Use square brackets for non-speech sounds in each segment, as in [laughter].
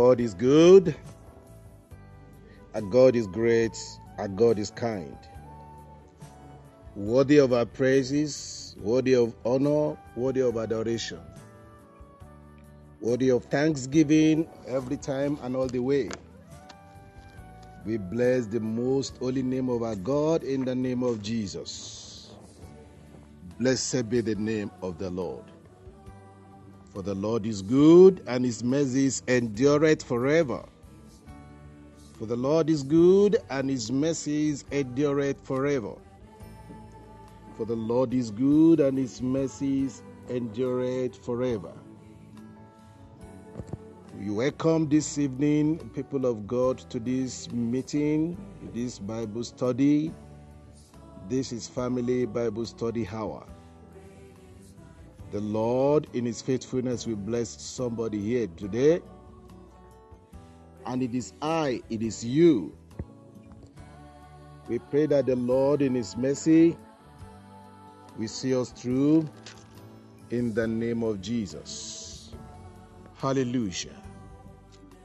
God is good. Our God is great. Our God is kind. Worthy of our praises, worthy of honor, worthy of adoration, worthy of thanksgiving every time and all the way. We bless the most holy name of our God in the name of Jesus. Blessed be the name of the Lord. For the Lord is good, and his mercies endureth forever. For the Lord is good, and his mercies endureth forever. For the Lord is good, and his mercies endureth forever. We welcome this evening, people of God, to this meeting, this Bible study. This is Family Bible Study Hour. The Lord, in His faithfulness, will bless somebody here today. And it is I, it is you. We pray that the Lord, in His mercy, will see us through in the name of Jesus. Hallelujah.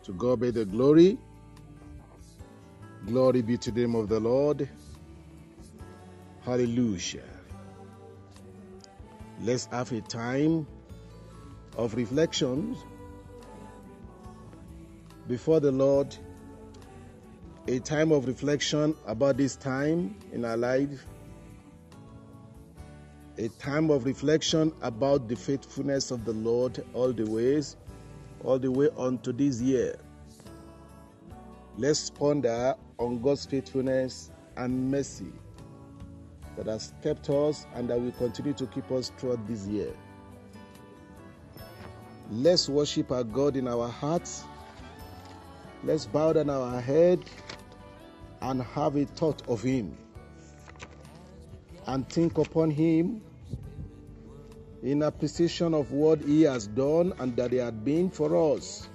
To God be the glory. Glory be to the name of the Lord. Hallelujah. Let's have a time of reflection before the Lord. A time of reflection about this time in our life. A time of reflection about the faithfulness of the Lord all the ways, all the way unto this year. Let's ponder on God's faithfulness and mercy that has kept us and that will continue to keep us throughout this year. Let's worship our God in our hearts. Let's bow down our head and have a thought of Him and think upon Him in appreciation of what He has done and that He had been for us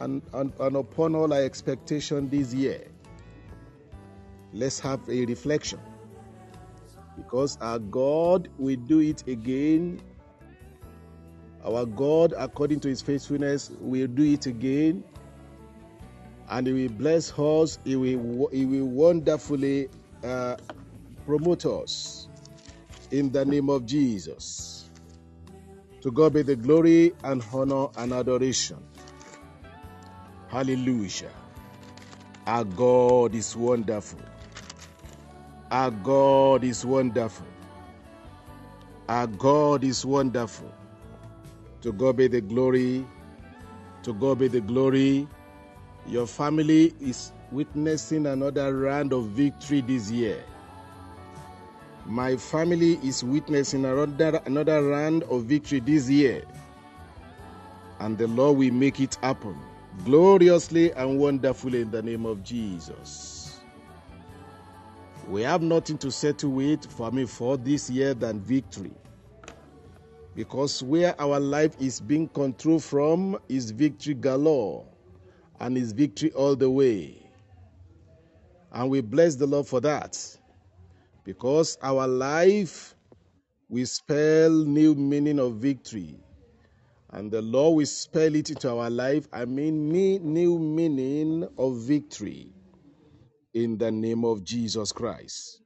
and, and, and upon all our expectation this year. Let's have a reflection because our God will do it again. Our God, according to his faithfulness, will do it again. And he will bless us, he will, he will wonderfully uh, promote us in the name of Jesus. To God be the glory and honor and adoration. Hallelujah. Our God is wonderful. Our God is wonderful. Our God is wonderful. To God be the glory. To God be the glory. Your family is witnessing another round of victory this year. My family is witnessing another, another round of victory this year. And the Lord will make it happen gloriously and wonderfully in the name of Jesus. We have nothing to settle with for me for this year than victory. Because where our life is being controlled from is victory galore and is victory all the way. And we bless the Lord for that. Because our life will spell new meaning of victory. And the Lord will spell it into our life. I mean, me, new meaning of victory in the name of Jesus Christ.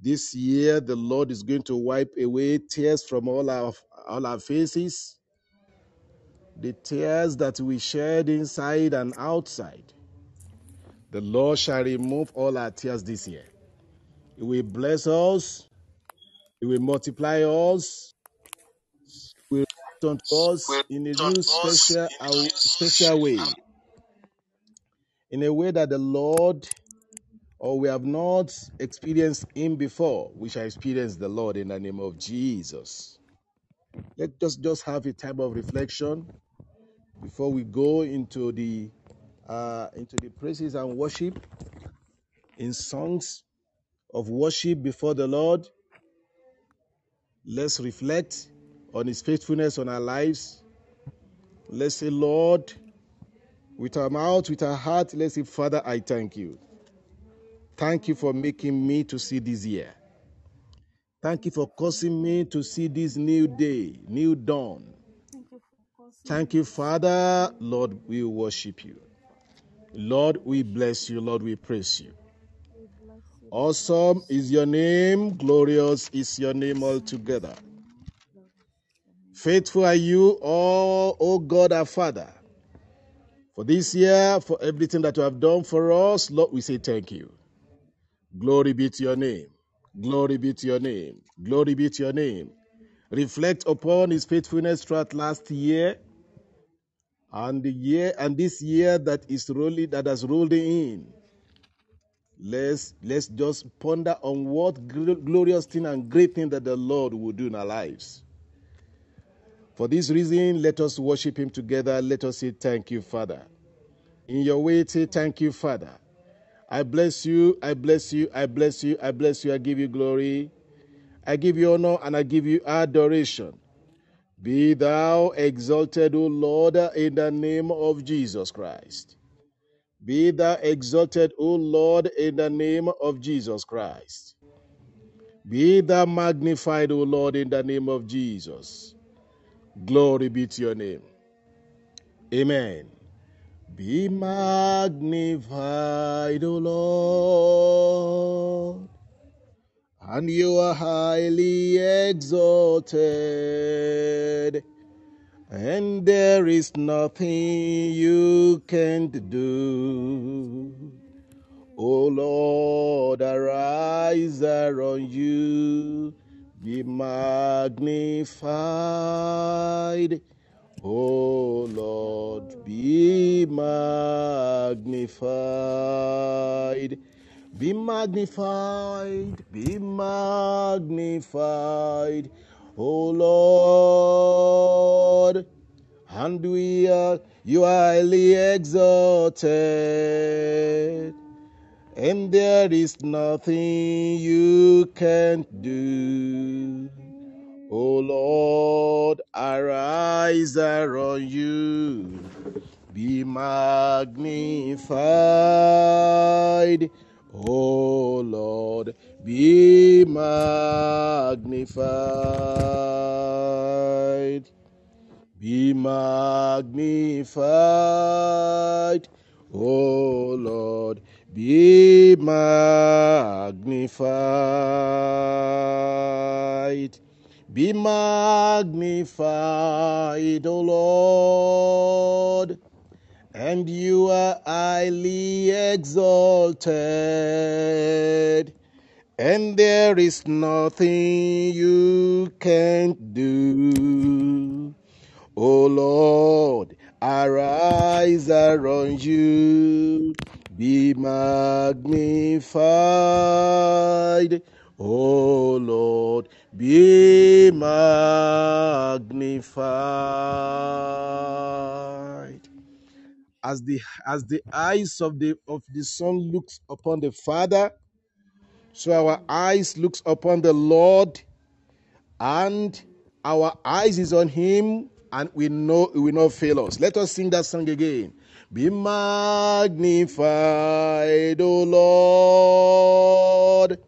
This year, the Lord is going to wipe away tears from all our, all our faces, the tears that we shed inside and outside. The Lord shall remove all our tears this year. He will bless us, He will multiply us, He will return to us in a new special, special way, in a way that the Lord or we have not experienced Him before, we shall experience the Lord in the name of Jesus. Let us just have a time of reflection before we go into the uh, into the praises and worship in songs of worship before the Lord. Let's reflect on His faithfulness on our lives. Let's say, Lord, with our mouth, with our heart, let's say, Father, I thank you. Thank you for making me to see this year. Thank you for causing me to see this new day, new dawn. Thank you Thank you, Father. Lord, we worship you. Lord, we bless you. Lord, we praise you. we bless you. Awesome is your name. Glorious is your name altogether. Faithful are you, oh, oh God, our Father. For this year, for everything that you have done for us, Lord, we say thank you. Glory be to your name. Glory be to your name. Glory be to your name. Reflect upon his faithfulness throughout last year and the year and this year that is rolling that has rolled in. Let's let's just ponder on what gl- glorious thing and great thing that the Lord will do in our lives. For this reason, let us worship him together. Let us say thank you, Father. In your way, say thank you, Father. I bless you, I bless you, I bless you, I bless you, I give you glory. I give you honor and I give you adoration. Be thou exalted, O Lord, in the name of Jesus Christ. Be thou exalted, O Lord, in the name of Jesus Christ. Be thou magnified, O Lord, in the name of Jesus. Glory be to your name. Amen. Be magnified, O Lord, and you are highly exalted, and there is nothing you can't do. O Lord, arise on you, be magnified. O Lord, be magnified. Be magnified, be magnified, O Lord. And we are you highly exalted, and there is nothing you can't do. O Lord, arise on you, be magnified. O Lord, be magnified. Be magnified, O Lord, be magnified. Be magnified, O Lord, and you are highly exalted, and there is nothing you can't do. O Lord, arise around you, be magnified. O Lord, be magnified. As the as the eyes of the of the son looks upon the Father, so our eyes looks upon the Lord and our eyes is on him and we know he will not fail us. Let us sing that song again. Be magnified o lord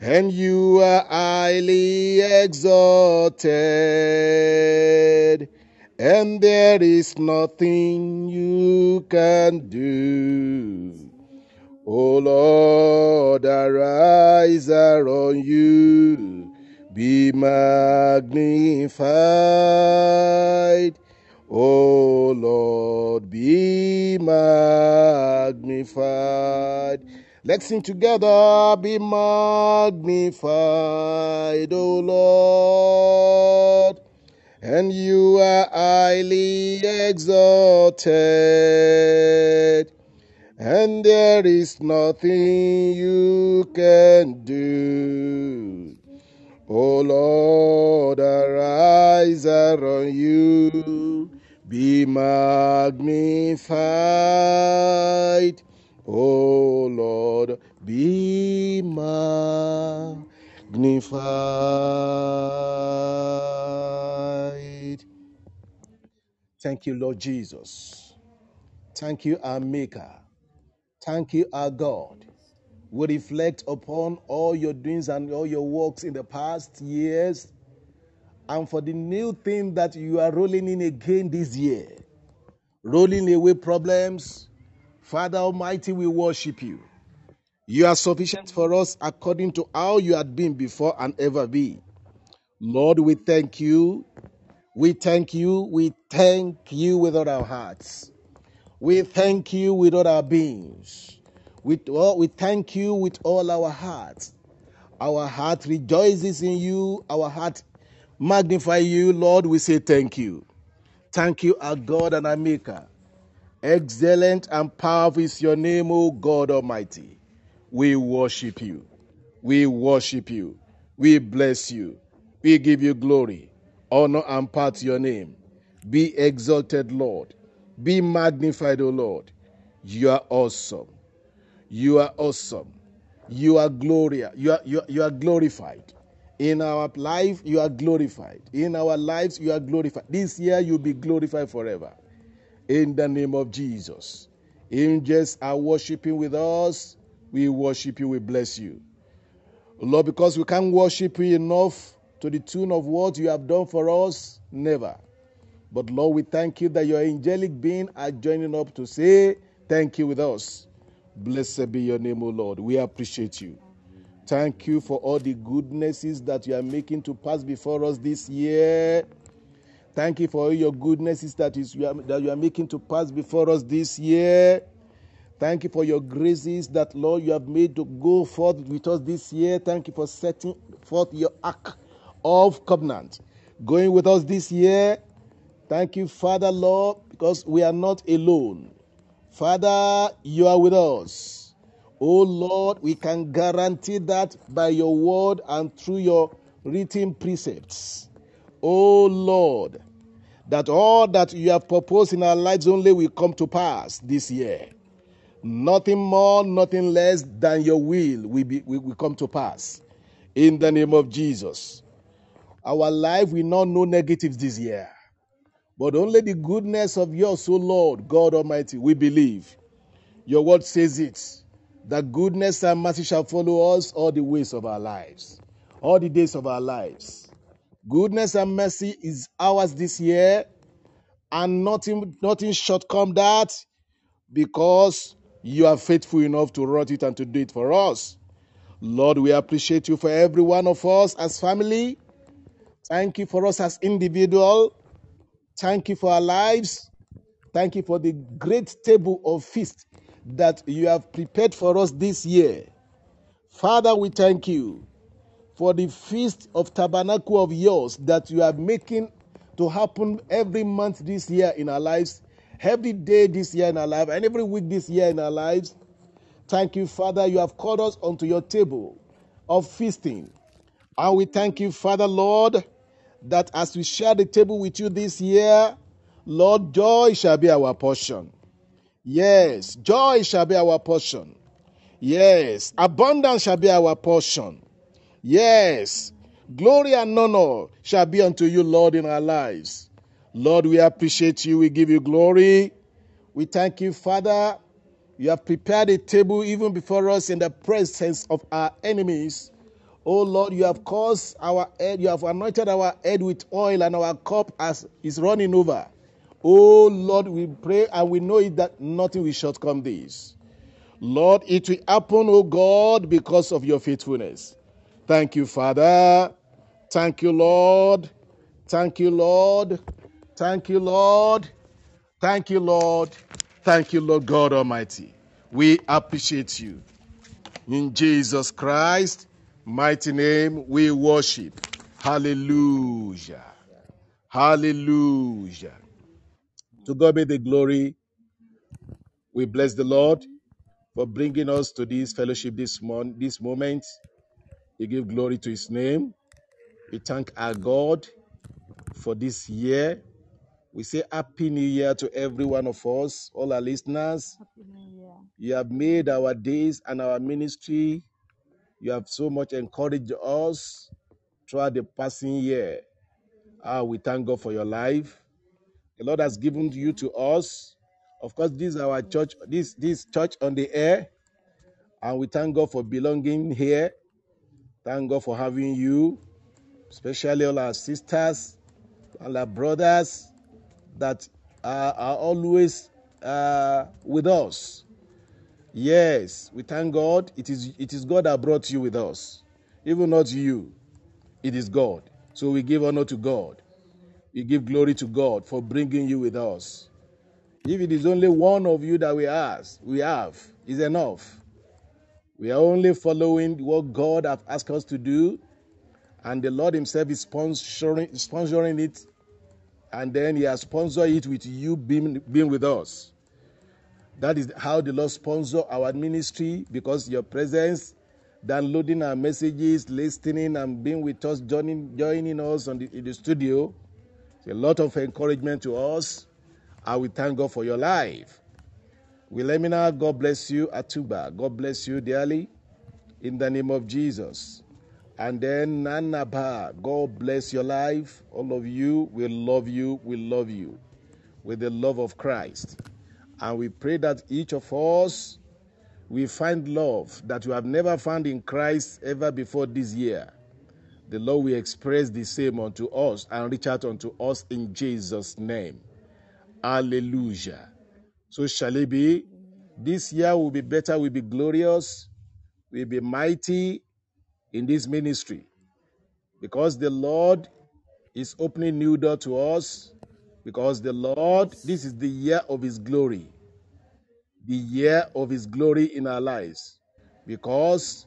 and you are highly exalted and there is nothing you can do O Lord, Lord, arise on you, be magnified. O Lord, be magnified. Let's sing together, be magnified, O Lord and you are highly exalted, and there is nothing you can do. O Lord, arise on you, be magnified. O Lord, be magnified. Thank you, Lord Jesus. Thank you, our Maker. Thank you, our God. We reflect upon all your doings and all your works in the past years and for the new thing that you are rolling in again this year. Rolling away problems. Father Almighty, we worship you. You are sufficient for us according to how you had been before and ever be. Lord, we thank you. We thank you. We thank you with all our hearts. We thank you with all our beings. We, thank you with all our hearts. Our heart rejoices in you. Our heart magnify you, Lord. We say thank you. Thank you, our God and our Maker. Excellent and powerful is your name, O God Almighty. We worship you. We worship you. We bless you. We give you glory, honor, and power to your name. Be exalted, Lord. Be magnified, O Lord. You are awesome. You are awesome. You are glorious. You are, you, are- you are glorified. In our life, you are glorified. In our lives, you are glorified. This year, you'll be glorified forever. In the name of Jesus. Angels are worshiping with us. We worship you. We bless you. Lord, because we can't worship you enough to the tune of what you have done for us, never. But Lord, we thank you that your angelic being are joining up to say thank you with us. Blessed be your name, O Lord. We appreciate you. Thank you for all the goodnesses that you are making to pass before us this year. Thank you for all your goodnesses that, is, you are, that you are making to pass before us this year. Thank you for your graces that, Lord, you have made to go forth with us this year. Thank you for setting forth your ark of covenant. Going with us this year. Thank you, Father, Lord, because we are not alone. Father, you are with us. Oh Lord, we can guarantee that by your word and through your written precepts. Oh Lord, that all that you have proposed in our lives only will come to pass this year. Nothing more, nothing less than your will will, be, will, will come to pass. In the name of Jesus. Our life will not know negatives this year, but only the goodness of yours, O Lord, God Almighty, we believe. Your word says it that goodness and mercy shall follow us all the ways of our lives, all the days of our lives. Goodness and mercy is ours this year, and nothing, nothing short come that because you are faithful enough to write it and to do it for us. Lord, we appreciate you for every one of us as family. Thank you for us as individual. Thank you for our lives. Thank you for the great table of feast that you have prepared for us this year. Father, we thank you for the feast of tabernacle of yours that you are making to happen every month this year in our lives, every day this year in our life, and every week this year in our lives. Thank you, Father. You have called us onto your table of feasting. And we thank you, Father, Lord, that as we share the table with you this year, Lord, joy shall be our portion. Yes, joy shall be our portion. Yes, abundance shall be our portion. Yes, glory and honor shall be unto you, Lord, in our lives. Lord, we appreciate you. We give you glory. We thank you, Father. You have prepared a table even before us in the presence of our enemies. Oh Lord, you have caused our head, you have anointed our head with oil, and our cup as is running over. Oh Lord, we pray and we know it that nothing will shortcome this. Lord, it will happen, O God, because of your faithfulness. Thank you, Father. Thank you, Lord. Thank you, Lord. Thank you, Lord. Thank you, Lord. Thank you, Lord God Almighty. We appreciate you. In Jesus Christ, mighty name, we worship. Hallelujah. Hallelujah. To God be the glory. We bless the Lord for bringing us to this fellowship this morning, this moment. We give glory to his name. We thank our God for this year. We say happy new year to every one of us, all our listeners. Happy New Year. You have made our days and our ministry. You have so much encouraged us throughout the passing year. Ah, we thank God for your life. The Lord has given you to us. Of course, this is our church, this this church on the air, and we thank God for belonging here. Thank God for having you, especially all our sisters, all our brothers that are, are always uh, with us. Yes, we thank God. It is it is God that brought you with us, even not you. It is God. So we give honor to God. We give glory to God for bringing you with us. If it is only one of you that we ask, we have, is enough. We are only following what God has asked us to do, and the Lord Himself is sponsoring, sponsoring it, and then He has sponsored it with you being, being with us. That is how the Lord sponsor our ministry because your presence, downloading our messages, listening, and being with us, joining, joining us on the, in the studio, a lot of encouragement to us. I will thank God for your life. Wilhelmina, God bless you. Atuba, God bless you dearly. In the name of Jesus. And then Nanaba, God bless your life. All of you, we love you, we love you with the love of Christ. And we pray that each of us we find love that we have never found in Christ ever before this year. The Lord will express the same unto us and reach out unto us in Jesus' name. Hallelujah. So shall it be. This year will be better, will be glorious, will be mighty in this ministry. Because the Lord is opening new door to us. Because the Lord, this is the year of his glory. The year of his glory in our lives. Because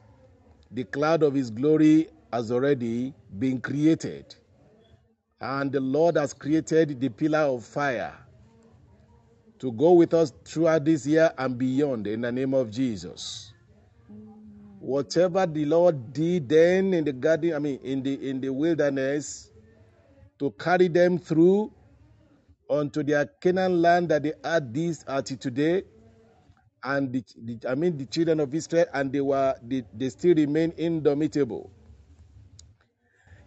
the cloud of his glory has already been created. And the Lord has created the pillar of fire to go with us throughout this year and beyond in the name of Jesus. Whatever the Lord did then in the garden, I mean in the in the wilderness, to carry them through unto their Canaan land that they had this until today, and the, the- I mean the children of Israel, and they were they, they still remain indomitable.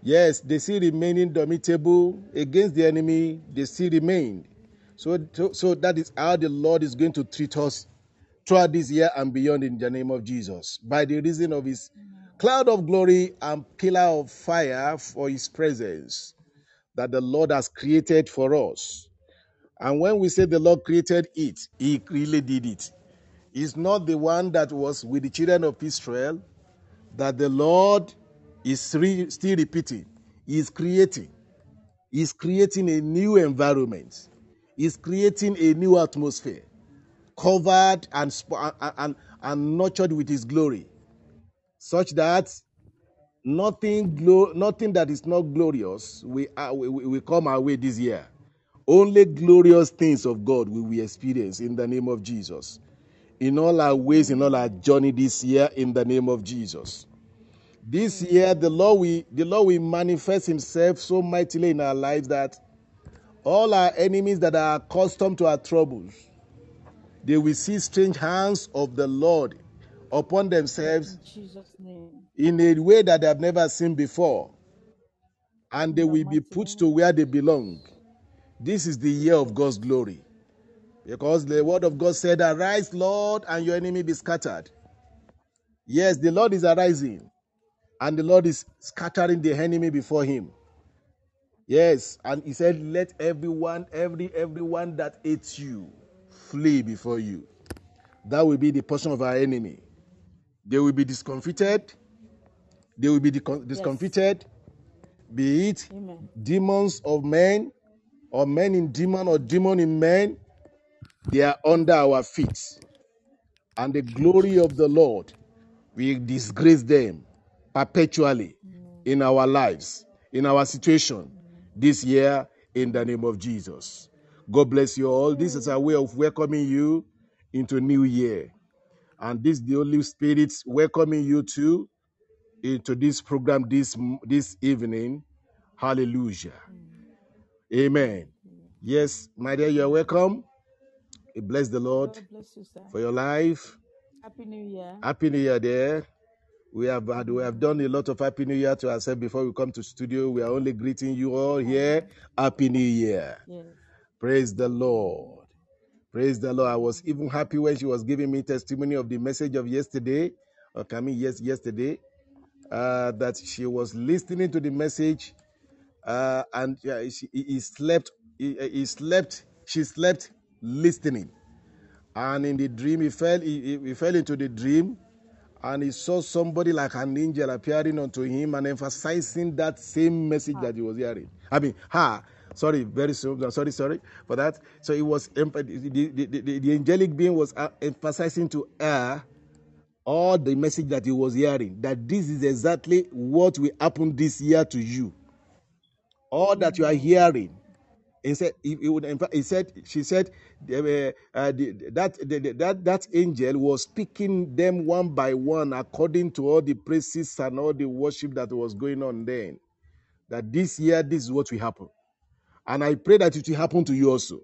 Yes, they still remain indomitable against the enemy. They still remained. So, so, so that is how the Lord is going to treat us throughout this year and beyond in the name of Jesus. By the reason of his cloud of glory and pillar of fire for his presence that the Lord has created for us. And when we say the Lord created it, he really did it. He's not the one that was with the children of Israel that the Lord is re- still repeating. He's creating. He's creating a new environment. He's creating a new atmosphere, covered and, and, and, nurtured with His glory, such that nothing, nothing that is not glorious will, uh, will, will will come our way this year. Only glorious things of God will we experience in the name of Jesus. In all our ways, in all our journey this year, in the name of Jesus. This year, the Lord will, the Lord will manifest Himself so mightily in our lives that all our enemies that are accustomed to our troubles, they will see strange hands of the Lord upon themselves In Jesus' name. in a way that they have never seen before, and they will be put to where they belong. This is the year of God's glory. Because the word of God said, Arise, Lord, and your enemy be scattered. Yes, the Lord is arising, and the Lord is scattering the enemy before him. Yes, and he said, Let everyone, every everyone that hates you flee before you. That will be the portion of our enemy. They will be discomfited. They will be discom- discomfited. Be it Amen. demons of men, or men in demon, or demon in men, they are under our feet. And the glory of the Lord will disgrace them perpetually in our lives, in our situation this year, in the name of Jesus. God bless you all. This is a way of welcoming you into new year. And this the Holy Spirit welcoming you too into this program this this evening. Hallelujah. Amen. Yes, my dear, you are welcome. We bless the Lord God bless you, sir. for your life. Happy New Year. Happy New Year, there. We have had, we have done a lot of Happy New Year to ourselves before we come to studio. We are only greeting you all here. Happy New Year. Yes. Praise the Lord. Praise the Lord. I was even happy when she was giving me testimony of the message of yesterday, or coming yes, yesterday, uh, that she was listening to the message, uh, and yeah, she, he, slept. He, he slept. She slept listening, and in the dream, he fell. He- he fell into the dream, and he saw somebody like an angel appearing unto him and emphasizing that same message that he was hearing. I mean, ha. Sorry, very soon. Sorry, sorry for that. So it was the, the, the, the angelic being was uh, emphasizing to her all the message that he was hearing. That this is exactly what will happen this year to you. All that you are hearing he said he, he would he said she said uh, uh, that that that angel was picking them one by one according to all the praises and all the worship that was going on then. That this year this is what will happen. And i pray that it will happen to you also.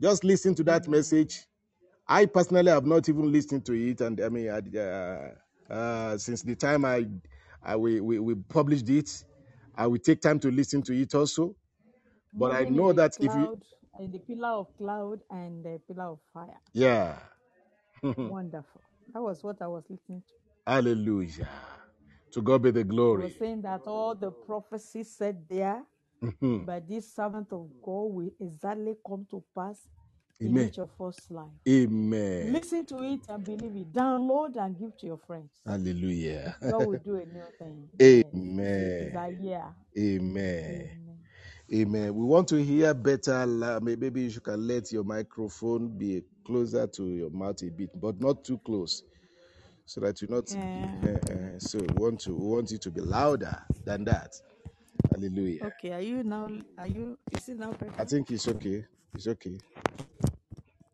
Just listen to that message. I personally have not even listened to it. And i mean uh, uh, since the time i, I we, we, we published it i will take time to listen to it also but i in know the that if you cloud, in the pillar of cloud and the pillar of fire. yeah [laughs] Wonderful. That was what I was listening to. Hallelujah. To God be the He was glory. saying that all the prophecies said there Mhm. by this servant of God will exactly come to pass in Amen. each of us' life. Amen. Listen to it and believe it. Download and give to your friends. Hallelujah. God will do a new thing. Yes. It's, a, Amen. year. Amen. Amen. We want to hear better. la- may- Maybe you can let your microphone be closer to your mouth a bit, but not too close, so that you not. Uh, Uh, uh, so we want to we want it to be louder than that. Hallelujah. okay, are you now? Are you? Is it now I better? think it's okay. It's okay.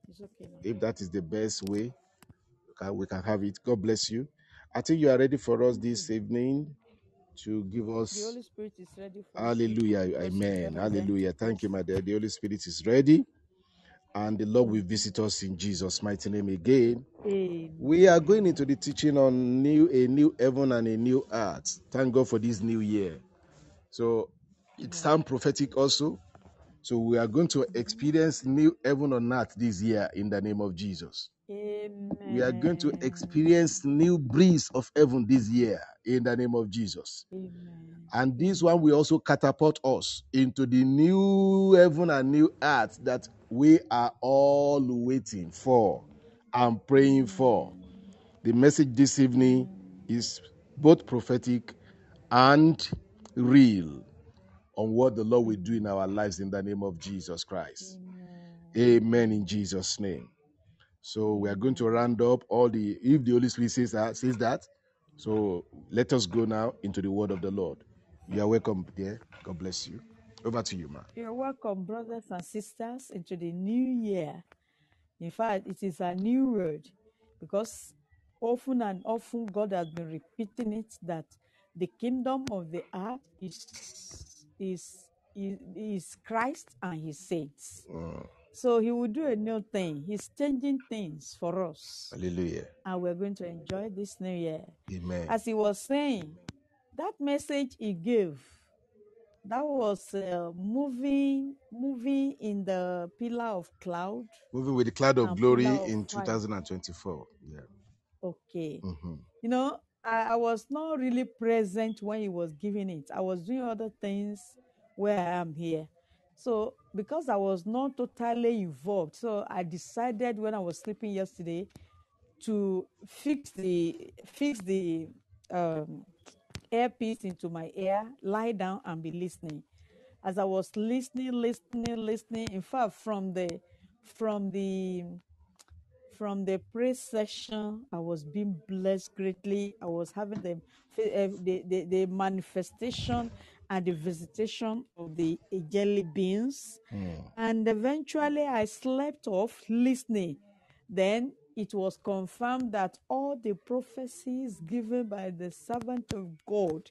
It's okay now. If that is the best way, we can, we can have it. God bless you. I think you are ready for us this evening to give The us Holy Spirit is ready for hallelujah. Amen. hallelujah. Thank you my dear. The holy spirit is ready and the lord will visit us in jesus mighty name again. We are going into the teaching on new a new heaven and a new earth. Thank god for this new year. So it Amen. sounds prophetic also. So we are going to experience new heaven on earth this year in the name of jesus we are going to Amen. experience new breeze of heaven this year in the name of jesus Amen. And this one will also catapult us into the new heaven and new earth that we are all waiting for and praying for. The message this evening is both prophetic and real on what the Lord will do in our lives in the name of Jesus Christ. Amen. Amen in Jesus' name. So we are going to round up all the if the Holy Spirit says that says that. So let us go now into the word of the Lord. You are welcome there. God bless you. Over to you, ma. You're welcome, brothers and sisters, into the new year. In fact, it is a new word because often and often God has been repeating it that the kingdom of the earth is is is, is Christ and his saints. Mm, So he will do a new thing. He's changing things for us. hallelujah. And we're going to enjoy this new year. Amen. As he was saying, that message he gave, that was uh, moving, moving in the pillar of cloud Moving with the cloud of glory of in 2024. Yeah. Okay. hmm You know, I, I was not really present when he was giving it. I was doing other things where I am here. So because I was not totally involved, so I decided when I was sleeping yesterday to fix the fix the um, earpiece into my ear, lie down and be listening. As I was listening, listening, listening, in fact, from the from the from the prayer session, I was being blessed greatly. I was having the uh, the, the, the manifestation and the visitation of the jelly beans, and eventually I slept off listening. Then it was confirmed that all the prophecies given by the servant of God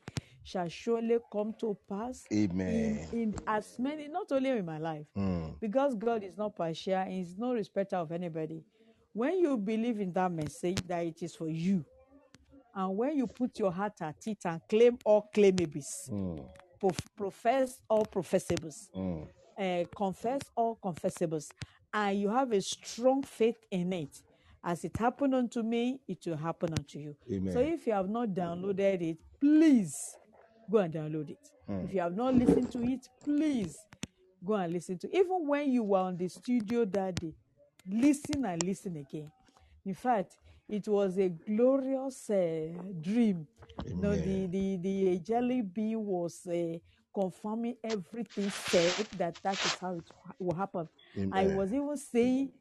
shall surely come to pass Amen. in, in as many, not only in my life, Mm. because God is not partial, He is no respecter of anybody. When you believe in that message that it is for you, and when you put your heart at it and claim all claimables, Mm. Prof- profess all professables, Mm. uh, confess all confessables, and you have a strong faith in it, as it happened unto me, it will happen unto you. Amen. So if you have not downloaded it, please go and download it. If you have not listened to it, please go and listen to. it. Even when you were on the studio that day, listen and listen again. In fact, it was a glorious uh, dream. You know, the, Amen. the, the jelly bee was uh, confirming everything said that that is how it will happen. I Amen. was even saying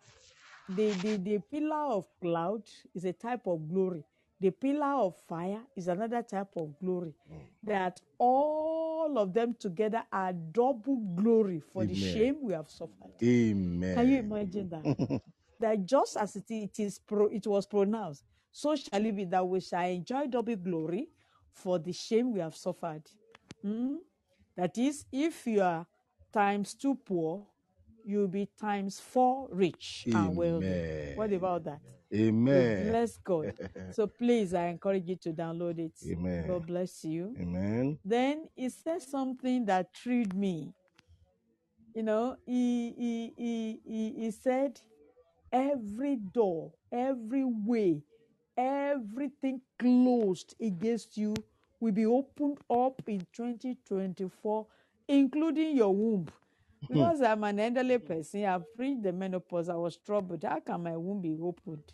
the, the, the pillar of cloud is a type of glory. The pillar of fire is another type of glory. That all of them together are double glory for the Amen. shame we have suffered. Amen. Can you imagine that? [laughs] that just as it, it is pro, it was pronounced, so shall it be that we shall enjoy double glory for the shame we have suffered. Mm? That is, if you are times two poor, you'll be times four rich and wealthy. What about that? We Amen. bless God. [laughs] So please, I encourage you to download it. Amen. God bless you. Amen. Then he said something that thrilled me. You know, he he he he, he said, every door, every way, everything closed against you will be opened up in 2024, including your womb. Because I'm an elderly person, I've reached the menopause, I was troubled. How can my womb be opened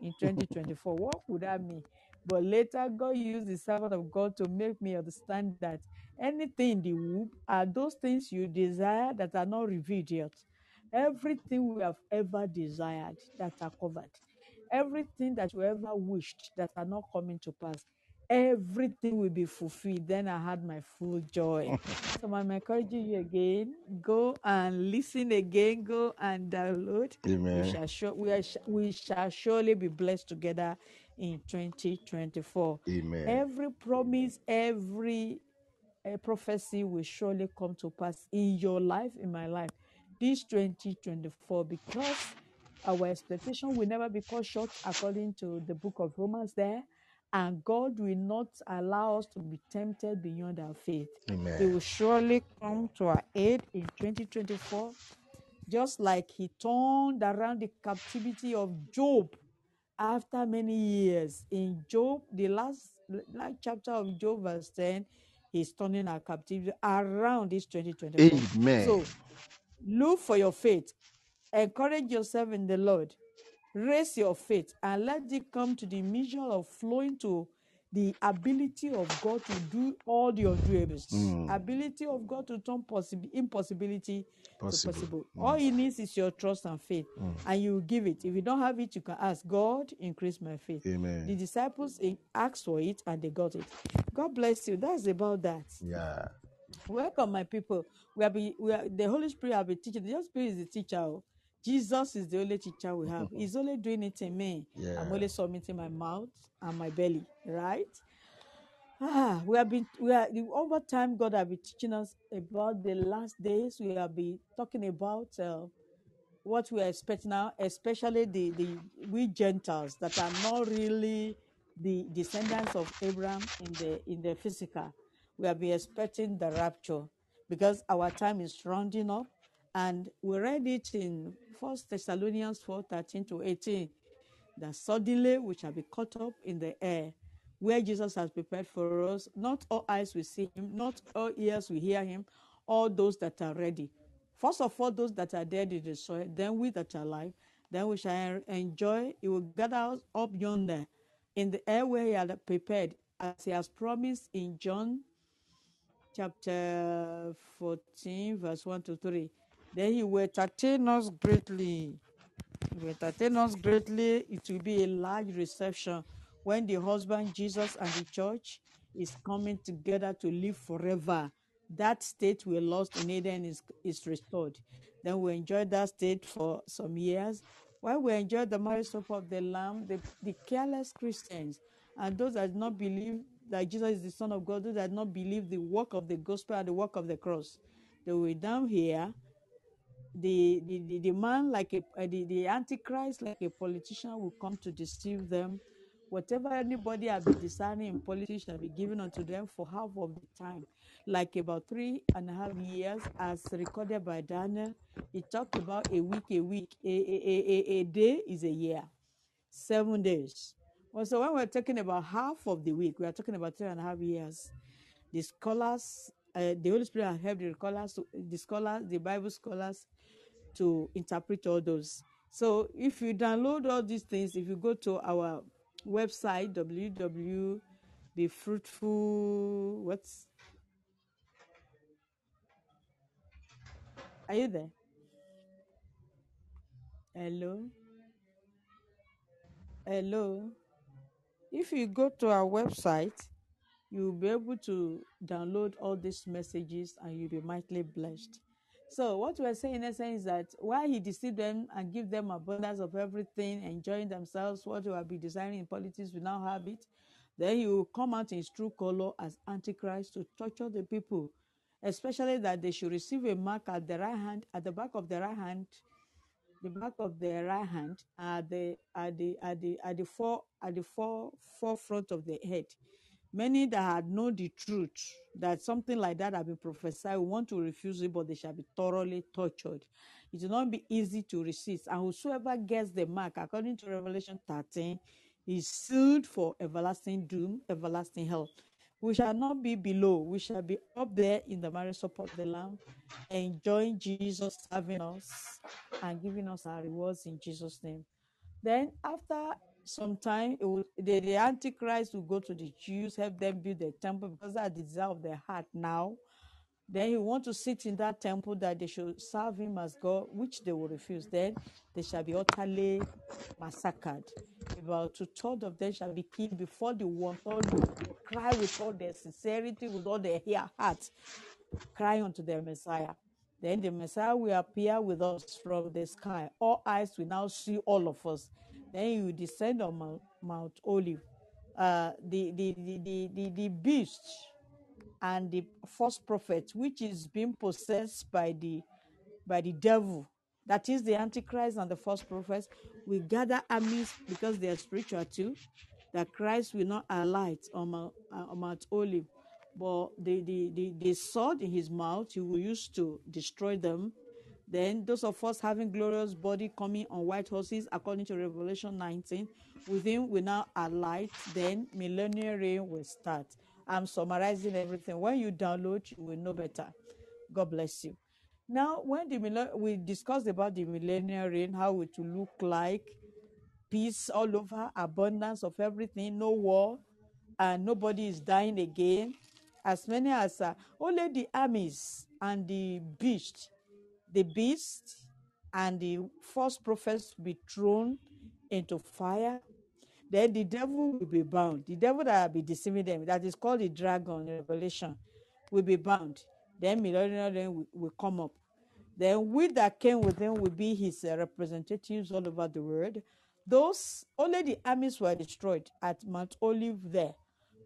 in [laughs] 2024? What would that mean? But later, God used the servant of God to make me understand that anything in the womb are those things you desire that are not revealed yet. Everything we have ever desired that are covered, everything that you ever wished that are not coming to pass, everything will be fulfilled. Then I had my full joy. [laughs] so I'm encouraging you again. Go and listen again. Go and download. We Amen. shall sure, we, are, we shall surely be blessed together in 2024. Amen. Every promise, every a prophecy will surely come to pass in your life, in my life, this 2024, because our expectation will never be cut short according to the book of Romans there. And God will not allow us to be tempted beyond our faith. Amen. He will surely come to our aid in 2024, just like He turned around the captivity of Job after many years. In Job, the last, last chapter of Job, verse 10, He's turning our captivity around this 2024. Amen. So Amen. Look for your faith, encourage yourself in the Lord, raise your faith, and let it come to the measure of flowing to the ability of God to do all the undoables, Mm. ability of God to turn possible impossibility to Possible. possible. All He needs is your trust and faith, and you give it. If you don't have it, you can ask God, increase my faith. The Amen. disciples eh, asked for it and they got it. God bless you. That's about that. Yeah. Welcome, my people. We have been, we are, the Holy Spirit have been teaching. The Holy Spirit is the teacher. oh. Jesus is the only teacher we have. He's only doing it in me. Yeah. I'm only submitting my mouth and my belly, right? Ah, we have been we are over time. God have been teaching us about the last days. We have been talking about uh, what we are expecting now, especially the, the we Gentiles that are not really the descendants of Abraham in the in the physical. We have been expecting the rapture because our time is rounding up, and we read it in First Thessalonians four thirteen to eighteen that suddenly we shall be caught up in the air, where Jesus has prepared for us. Not all eyes will see him, not all ears will hear him, all those that are ready. First of all, those that are dead in the soil, then we that are alive, Then we shall enjoy, he will gather us up yonder in the air where he had prepared, as he has promised in John chapter 14, verse 1 to 3. Then he will entertain us greatly. He will entertain us greatly. It will be a large reception when the husband, Jesus, and the church is coming together to live forever. That state we lost in Eden is, is restored. Then we enjoy that state for some years. While we enjoy the marriage supper of the Lamb, the, the careless Christians and those that do not believe that Jesus is the Son of God, those that not believe the work of the gospel and the work of the cross, they will down here. The the, the, the man like a uh, the, the antichrist like a politician will come to deceive them. Whatever anybody has been deciding in politics shall be given unto them for half of the time. Like about three and a half years as recorded by daniel he talked about a week a week a, a, a, a day is a year. Seven days well so when we're talking about half of the week we are talking about three and a half years the scholars uh, the holy spirit has helped the scholars the scholars the bible scholars to interpret all those. So if you download all these things, if you go to our website www the fruitful what's are you there? Hello? Hello? If you go to our website, you'll be able to download all these messages and you'll be mightily blessed. So what we're saying in essence is that while he deceived them and give them abundance of everything, enjoying themselves, what we have been desiring in politics, we now have it. Then he will come out in his true color as Antichrist to torture the people, especially that they should receive a mark at the right hand, at the back of the right hand, the back of the right hand, are the at the at the at the fore at the fore forefront of the head. Many that had known the truth that something like that had been prophesied want to refuse it, but they shall be thoroughly tortured. It will not be easy to resist. And whosoever gets the mark, according to Revelation 13, is sealed for everlasting doom, everlasting hell. We shall not be below. We shall be up there in the marriage supper of the Lamb, enjoying Jesus serving us and giving us our rewards in Jesus' name. Then after some time, will, the, the Antichrist will go to the Jews, help them build the temple because that's the desire of their heart now. Then he want to sit in that temple that they should serve him as God, which they will refuse. Then they shall be utterly massacred. About two thirds of them shall be killed before the one third will cry with all their sincerity, with all their hear- heart, cry unto their Messiah. Then the Messiah will appear with us from the sky. All eyes will now see all of us. Then he will descend on Mount, Mount Olive. Uh, the, the, the, the, the, the beast and the false prophet, which is being possessed by the by the devil, that is the Antichrist and the false prophets, will gather armies because they are spiritual too. That Christ will not alight on Mount, uh, on Mount Olive, but the, the, the, the sword in his mouth he will use to destroy them. Then those of us having glorious body coming on white horses, according to Revelation 19, with him will now alight. Then millennial reign will start. I'm summarizing everything. When you download, you will know better. God bless you. Now, when the we discussed about the millennial reign, how it will look like, peace all over, abundance of everything, no war, and nobody is dying again. As many as uh, only the armies and the beast, the beast and the false prophets be thrown into fire. Then the devil will be bound. The devil that will be deceiving them, that is called the dragon in Revelation, will be bound. Then millennial will, will come up. Then we that came with him will be his uh, representatives all over the world. Those only the armies were destroyed at Mount Olive there,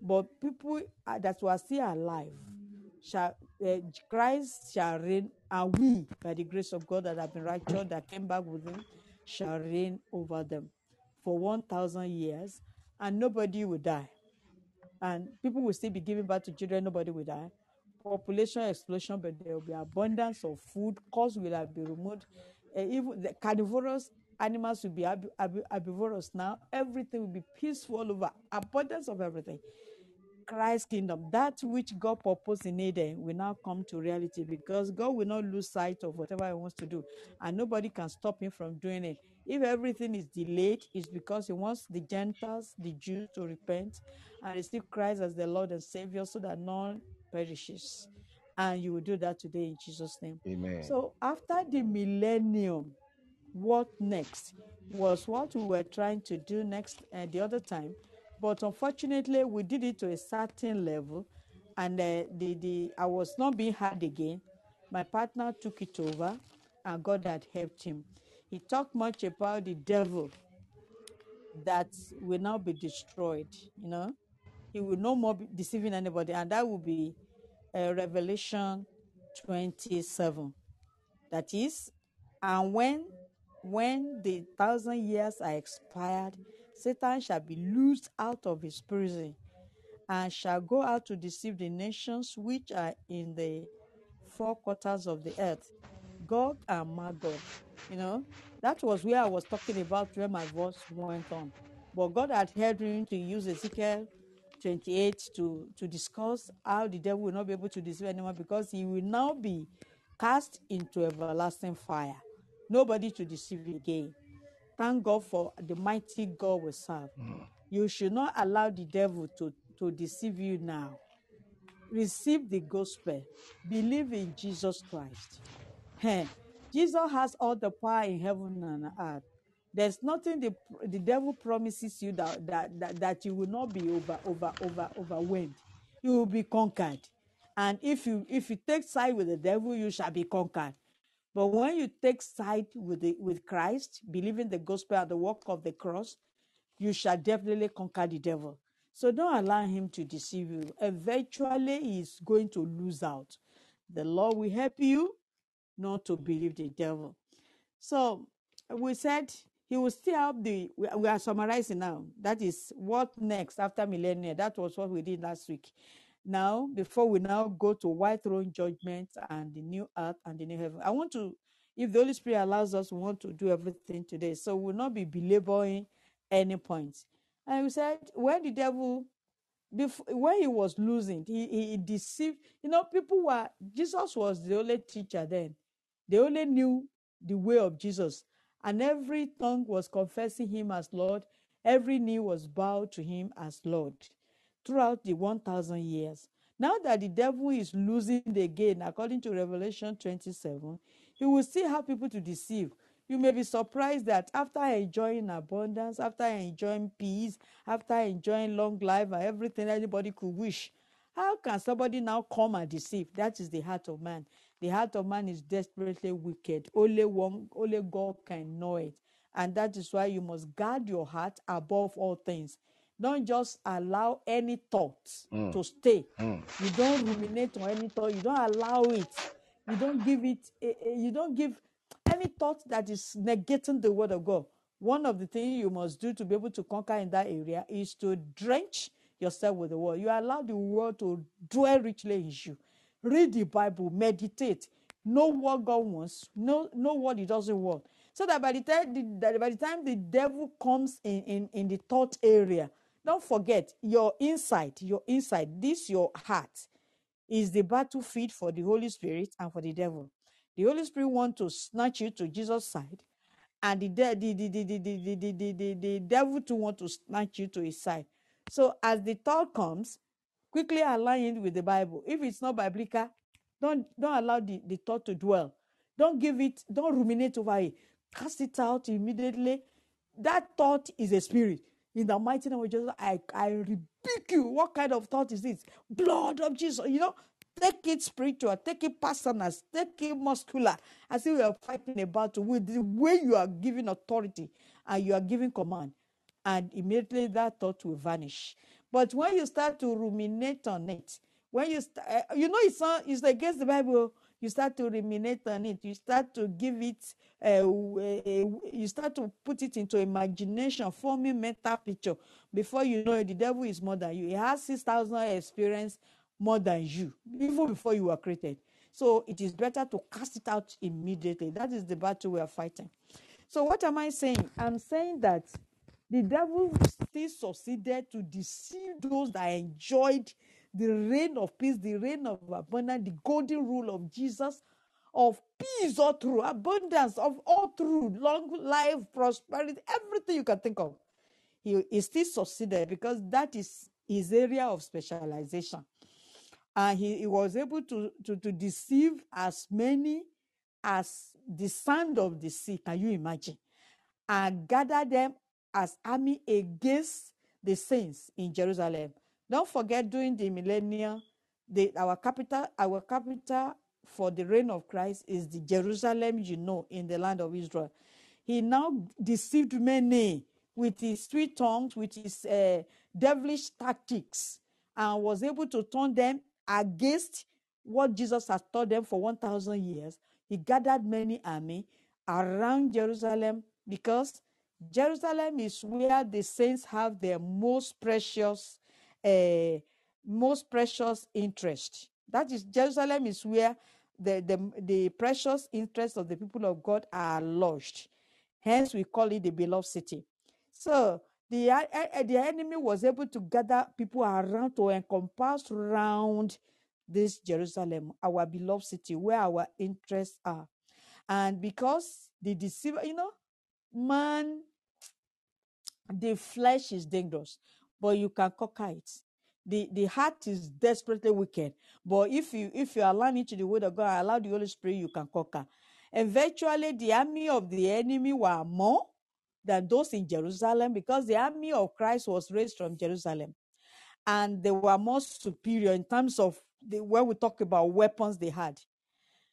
but people uh, that were still alive shall uh, Christ shall reign, and we, by the grace of God that have been righteous, that came back with him, shall reign over them for one thousand years, and nobody will die and people will still be giving birth to children, nobody will die. Population explosion, but there will be abundance of food, costs will have been removed. Uh, even the carnivorous animals will be herb- herb- herbivorous now. Everything will be peaceful all over, abundance of everything. Christ's kingdom, that which God purposed in Eden, will now come to reality because God will not lose sight of whatever He wants to do, and nobody can stop Him from doing it. If everything is delayed, it's because he wants the Gentiles, the Jews to repent and receive Christ as the Lord and Savior so that none perishes. And you will do that today in Jesus' name. Amen. So after the millennium, what next was what we were trying to do next uh, the other time but unfortunately we did it to a certain level and uh, the the i was not being heard again my partner took it over and god had helped him he talked much about the devil that will now be destroyed you know. He will no more be deceiving anybody and that will be uh, revelation 27 that is and when when the thousand years are expired satan shall be loosed out of his prison and shall go out to deceive the nations which are in the four quarters of the earth gog and magog you know? That was where i was talking about where my voice went on. But god had heard me to use ezekiel 28 to to discuss how the devil will not be able to deceive anyone because he will now be cast into everlasting fire. Nobody to deceive again. Thank god for the mighty god we serve. You should not allow the devil to to deceive you now. Receive the gospel. Believe in jesus christ jesus has all the power in heaven and earth there's nothing the the devil promises you that that that, that you will not be over over over overwhelmed you will be conquered and if you if you take side with the devil you shall be conquered but when you take side with the with christ believing the gospel and the work of the cross you shall definitely conquer the devil. So don't allow him to deceive you. Eventually, he's going to lose out. The Lord will help you not to believe the devil. So we said he will still have the, we are summarizing now. That is what next after millennia. That was what we did last week. Now, before we now go to white throne judgment and the new earth and the new heaven, I want to, if the Holy Spirit allows us, we want to do everything today. So we'll not be belaboring any points. And we said, when the devil before when he was losing, he he deceived. You know, people were Jesus was the only teacher then. They only knew the way of Jesus, and every tongue was confessing him as Lord. Every knee was bowed to him as Lord throughout the 1,000 years. Now that the devil is losing again, according to Revelation 27, he will still have people to deceive. You may be surprised that after enjoying abundance, after enjoying peace, after enjoying long life and everything anybody could wish, how can somebody now come and deceive? That is the heart of man. The heart of man is desperately wicked. Only one, only God can know it. And that is why you must guard your heart above all things. Don't just allow any thoughts to stay. You don't ruminate on any thought. You don't allow it. You don't give it. eh, eh, You don't give any thought that is negating the word of God. One of the things you must do to be able to conquer in that area is to drench yourself with the word. You allow the word to dwell richly in you. Read the Bible, meditate, know what God wants, know, know what He doesn't want. So that by the time the, by the time the devil comes in, in, in the thought area, don't forget your inside, your inside, this your heart is the battlefield for the Holy Spirit and for the devil. The Holy Spirit want to snatch you to Jesus' side, and the, the, the, the, the, the, the, the, the, the, devil too want to snatch you to his side. So as the thought comes, quickly align it with the Bible. If it's not biblical, don't don't allow the, the thought to dwell. Don't give it, don't ruminate over it. Cast it out immediately. That thought is a spirit. In the mighty name of Jesus, I, I rebuke you. What kind of thought is this? Blood of Jesus. You know, take it spiritual, take it personal, take it muscular. As if you are fighting a battle with the way you are giving authority and you are giving command. And immediately that thought will vanish. But when you start to ruminate on it, when you st- uh, you know it's not it's against the Bible. You start to ruminate on it. You start to give it. Uh, you start to put it into imagination, forming mental picture. Before you know it, the devil is more than you. He has six thousand experience more than you, even before you were created. So it is better to cast it out immediately. That is the battle we are fighting. So what am I saying? I'm saying that the devil still succeeded to deceive those that enjoyed the reign of peace, the reign of abundance, the golden rule of Jesus of peace all through, abundance of all through, long life, prosperity, everything you can think of. He, he still succeeded because that is his area of specialization. And he, he was able to, to, to deceive as many as the sand of the sea. Can you imagine? and gather them as army against the saints in Jerusalem. Don't forget during the millennium, the, our capital, our capital for the reign of Christ is the Jerusalem, you know, in the land of Israel. He now deceived many with his sweet tongues, with his uh, devilish tactics, and was able to turn them against what Jesus has taught them for 1,000 years. He gathered many army around Jerusalem because Jerusalem is where the saints have their most precious, uh, most precious interest. That is, Jerusalem is where the, the, the precious interests of the people of God are lodged. Hence, we call it the beloved city. So, the, e- the enemy was able to gather people around to encompass around this Jerusalem, our beloved city, where our interests are. And because the deceiver, you know, man the flesh is dangerous, but you can conquer it. The the heart is desperately wicked, but if you if you align it to the word of God, allow the Holy Spirit, you can conquer. Eventually, the army of the enemy were more than those in Jerusalem because the army of Christ was raised from Jerusalem, and they were more superior in terms of the when we talk about weapons they had.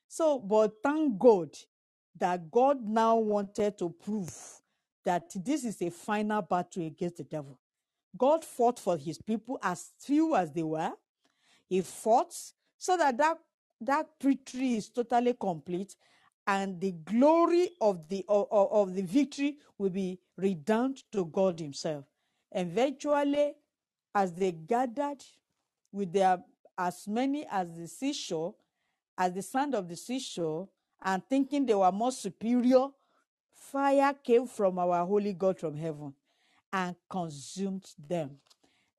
So, but thank God that God now wanted to prove that this is a final battle against the devil. God fought for his people as few as they were. He fought so that that, that victory is totally complete and the glory of the of, of the victory will be redound to God himself. Eventually, as they gathered with their as many as the seashore, as the sand of the seashore, and thinking they were more superior, fire came from our holy God from heaven and consumed them.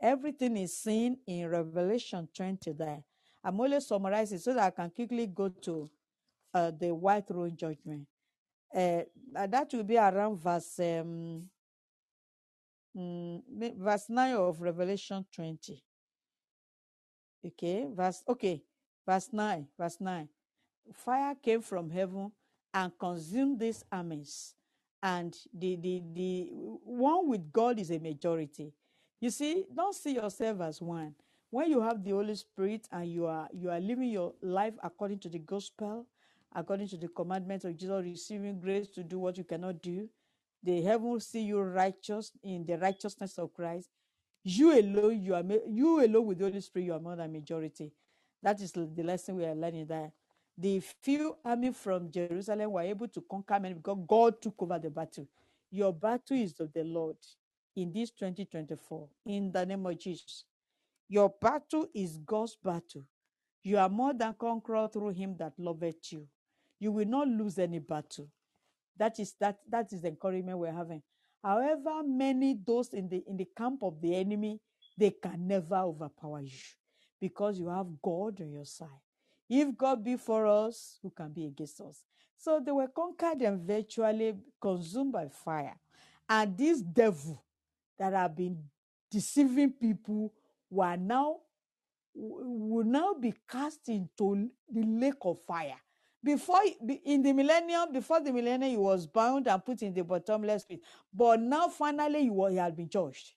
Everything is seen in Revelation 20 there. I'm only summarizing so that I can quickly go to uh, the white throne judgment. Uh, that will be around verse um, mm, verse 9 of Revelation 20. Okay, verse okay, verse 9, verse 9. Fire came from heaven and consume these armies. And the, the, the one with God is a majority. You see, don't see yourself as one. When you have the Holy Spirit and you are you are living your life according to the gospel, according to the commandments of Jesus, receiving grace to do what you cannot do, the heaven will see you righteous in the righteousness of Christ. You alone, you are you alone with the Holy Spirit, you are more than majority. That is the lesson we are learning there. The few army from Jerusalem were able to conquer many because God took over the battle. Your battle is of the Lord in this 2024. In the name of Jesus. Your battle is God's battle. You are more than conqueror through him that loveth you. You will not lose any battle. That is that that is the encouragement we're having. However, many those in the in the camp of the enemy, they can never overpower you because you have God on your side. If God be for us, who can be against us? So they were conquered and virtually consumed by fire. And this devil that have been deceiving people were now will now be cast into the lake of fire. Before be- in the millennium, before the millennium, he was bound and put in the bottomless pit. But now finally he, wa- he had been judged.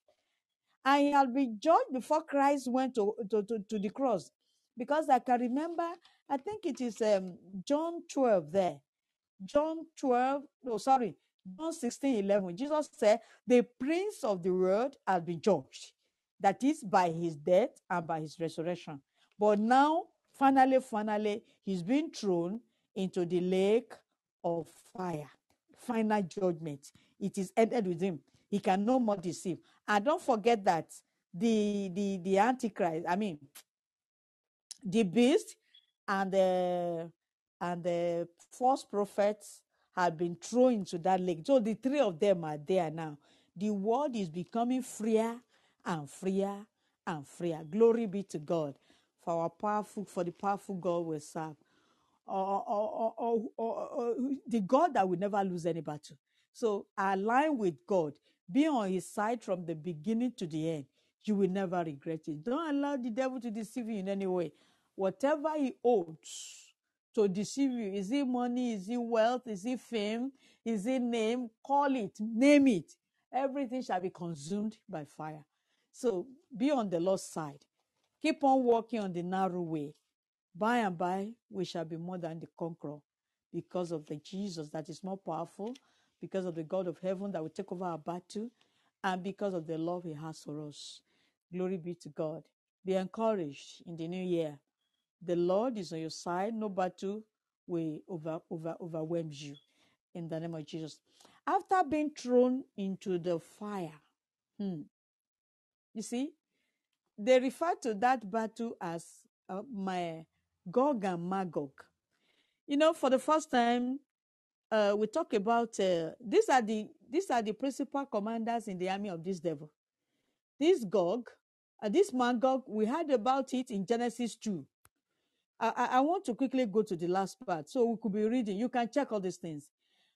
And he had been judged before Christ went to, to, to, to the cross. Because I can remember, I think it is um, John 12 there. John 12, no, sorry, John 16, 11. Jesus said, The prince of the world has been judged. That is by his death and by his resurrection. But now, finally, finally, he's been thrown into the lake of fire. Final judgment. It is ended with him. He can no more deceive. And don't forget that the the the Antichrist, I mean, the beast and the and the false prophets had been thrown into that lake. So the three of them are there now. The world is becoming freer and freer and freer. Glory be to God for our powerful, for the powerful God we serve. or, or, or, or the God that will never lose any battle. So align with God. Be on his side from the beginning to the end. You will never regret it. Don't allow the devil to deceive you in any way. Whatever he owes to deceive you, is it money, is it wealth, is it fame, is it name? Call it, name it. Everything shall be consumed by fire. So be on the Lord's side. Keep on walking on the narrow way. By and by, we shall be more than the conqueror because of the Jesus that is more powerful, because of the God of heaven that will take over our battle, and because of the love He has for us. Glory be to God. Be encouraged in the new year. The Lord is on your side. No battle will over, over, overwhelm you in the name of Jesus. After being thrown into the fire, hmm, you see, they refer to that battle as uh, my Gog and Magog. You know, for the first time, uh, we talk about uh, these are the these are the principal commanders in the army of this devil. This Gog, uh, this Magog, we heard about it in Genesis two. I, I want to quickly go to the last part so we could be reading. You can check all these things.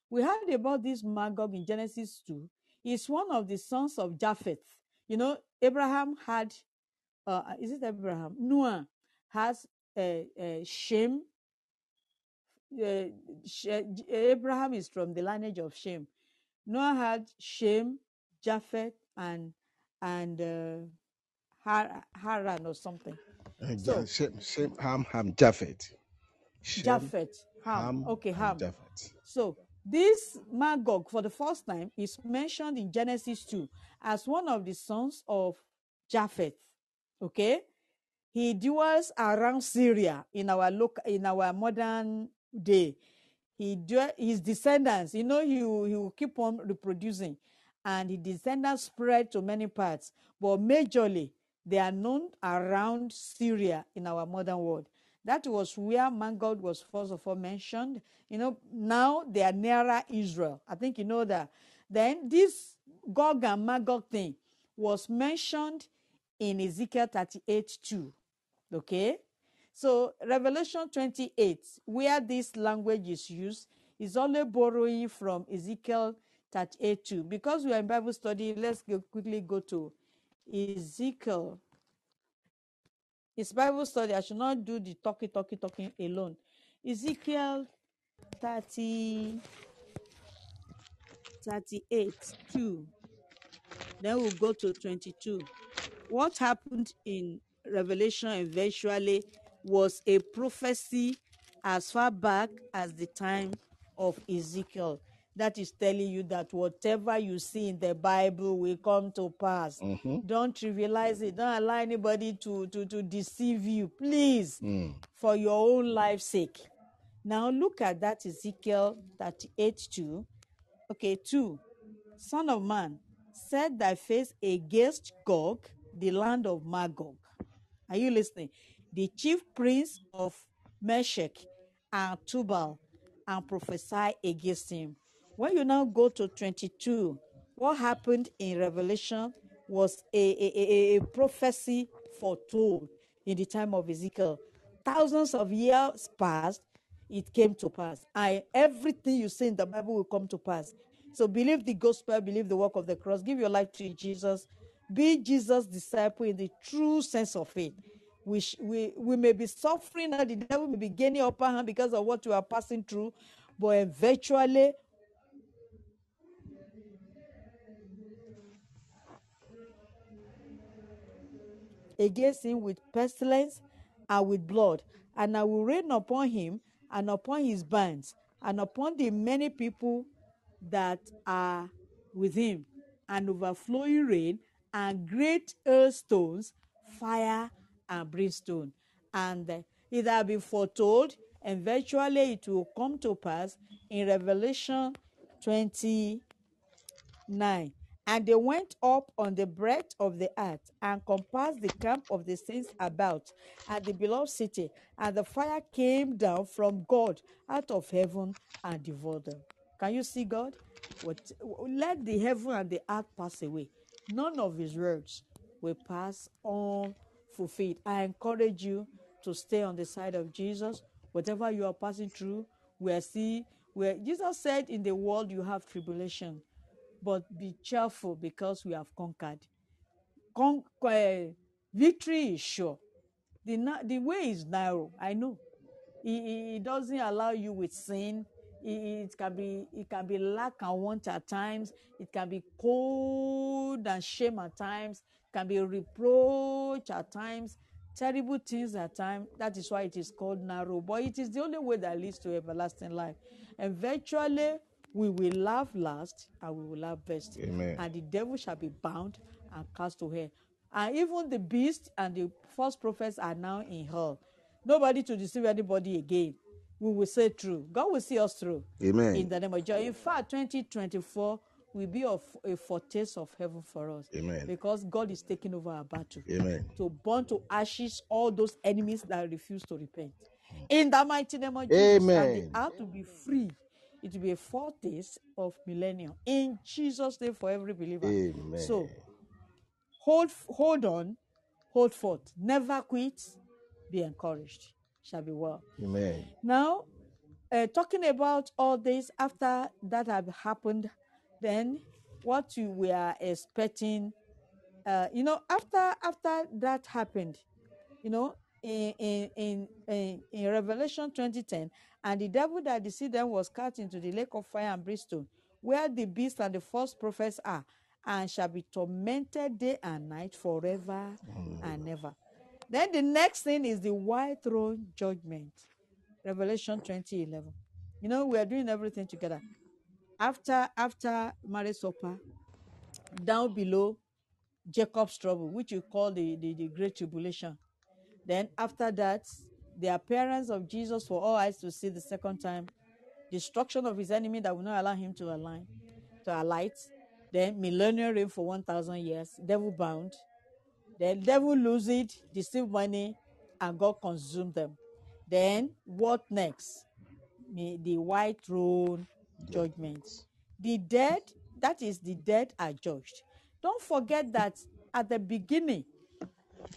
We heard about this Magog in Genesis 2. He's one of the sons of Japheth. You know, Abraham had, uh, is it Abraham? Noah has uh, uh, Shem. Uh, Abraham is from the lineage of Shem. Noah had Shem, Japheth, and and uh, Har- Haran or something. Ja- So Shem, Shem, Ham, Ham, Japhet. Shem, Japheth, Ham. Okay, Ham. Japhet. So this Magog, for the first time, is mentioned in Genesis 2 as one of the sons of Japheth. Okay, he dwells around Syria in our loc- in our modern day. He dwell, his descendants, you know, he he will keep on reproducing, and his descendants spread to many parts, but majorly they are known around Syria in our modern world. That was where Magog was first of all mentioned. You know, now they are nearer Israel. I think you know that. Then this Gog and Magog thing was mentioned in Ezekiel 38 2. Okay? So Revelation 28, where this language is used, is only borrowing from Ezekiel 38 2. Because we are in Bible study, let's go, quickly go to Ezekiel. It's Bible study. I should not do the talking, talking, talking alone. Ezekiel 30, 38 2. Then we'll go to 22. What happened in Revelation eventually was a prophecy as far back as the time of Ezekiel. That is telling you that whatever you see in the Bible will come to pass. Mhm. Don't trivialize it. Don't allow anybody to, to, to deceive you, please, Mm. for your own life's sake. Now look at that Ezekiel 38 2. Okay, 2. Son of man, set thy face against Gog, the land of Magog. Are you listening? The chief prince of Meshech and Tubal, and prophesy against him. When you now go to 22, what happened in Revelation was a, a, a, a prophecy foretold in the time of Ezekiel. Thousands of years passed, it came to pass. And everything you see in the Bible will come to pass. So believe the gospel, believe the work of the cross, give your life to Jesus, be Jesus' disciple in the true sense of it. We, sh- we, we may be suffering and the devil may be gaining upper hand because of what we are passing through, but eventually against him with pestilence and with blood, and I will rain upon him and upon his bands and upon the many people that are with him, and overflowing rain and great hailstones, fire and brimstone. And it has been foretold, and eventually it will come to pass in Revelation 20 9. And they went up on the breadth of the earth and compassed the camp of the saints about and the beloved city. And the fire came down from God out of heaven and devoured them. Can you see God? What, let the heaven and the earth pass away. None of his words will pass unfulfilled. I encourage you to stay on the side of Jesus, Whatever you are passing through, we are see where Jesus said, In the world you have tribulation, but be cheerful because we have conquered. Con- uh, victory is sure. The, na- the way is narrow, I know. It, it, it doesn't allow you with sin. It, it can be it can be lack and want at times. It can be cold and shame at times. It can be reproach at times. Terrible things at times. That is why it is called narrow. But it is the only way that leads to everlasting life. Eventually, we will laugh last and we will laugh best. Amen. And the devil shall be bound and cast to hell. And even the beast and the false prophets are now in hell. Nobody to deceive anybody again. We will say true. God will see us through. Amen. In the name of Jesus. In fact, 2024 will be of a foretaste of heaven for us. Amen. Because God is taking over our battle. Amen. To burn to ashes all those enemies that refuse to repent. In the mighty name of Jesus. And Amen. the earth to be free. It will be a foretaste of millennium. In Jesus' name for every believer. Amen. So hold hold on, hold forth. Never quit. Be encouraged. Shall be well. Amen. Now, uh, talking about all this after that have happened, then what you we are expecting, uh, you know, after after that happened, you know, in in in in, in Revelation 2010, and the devil that deceived them was cast into the lake of fire and brimstone, where the beast and the false prophets are, and shall be tormented day and night forever and ever. Then the next thing is the white throne judgment. Revelation 2011. You know, we are doing everything together. After after marriage supper, down below Jacob's trouble, which you call the, the, the great tribulation. Then after that, the appearance of Jesus for all eyes to see the second time, destruction of his enemy that will not allow him to align, to alight. Then millennial reign for 1,000 years, devil bound. Then devil lose it, deceive money, and God consume them. Then what next? The white throne judgment. The dead, that is the dead are judged. Don't forget that at the beginning,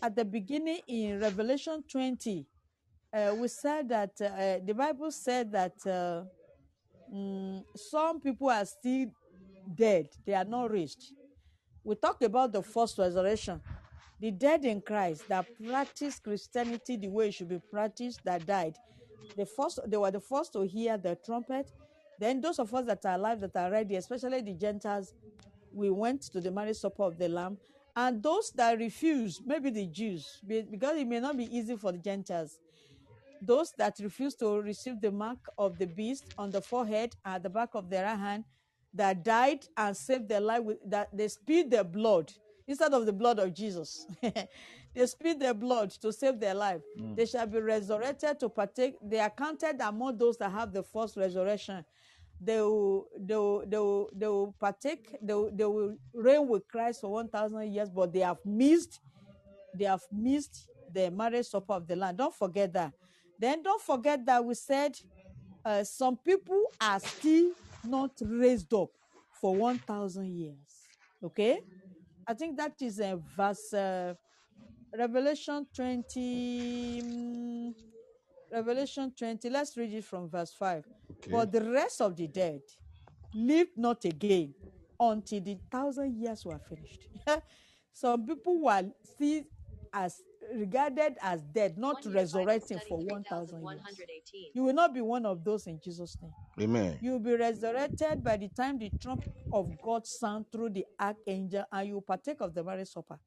at the beginning in Revelation 20, uh, we said that uh, the Bible said that uh, mm, some people are still dead, they are not raised. We talked about the first resurrection. The dead in Christ that practiced Christianity the way it should be practiced, that died. The first, they were the first to hear the trumpet. Then those of us that are alive, that are ready, especially the Gentiles, we went to the marriage supper of the Lamb. And those that refuse, maybe the Jews, because it may not be easy for the Gentiles, those that refuse to receive the mark of the beast on the forehead at the back of their right hand that died and saved their life with that they spilled their blood instead of the blood of jesus. [laughs] They spilled their blood to save their life. Hmm. They shall be resurrected to partake they are counted among those that have the first resurrection they will they will they will, they will partake they will, they will reign with christ for 1000 years but they have missed they have missed the marriage supper of the land. Don't forget that. Then don't forget that we said uh, some people are still not raised up for 1,000 years. Okay? I think that is uh, verse uh, Revelation 20. Revelation 20. Let's read it from verse 5. But the rest of the dead lived not again until the thousand years were finished. [laughs] Some people were still as regarded as dead, not resurrecting for 1,000 years. 3118. You will not be one of those in Jesus' name. Amen. You will be resurrected by the time the trump of God sound through the archangel, and you will partake of the marriage supper.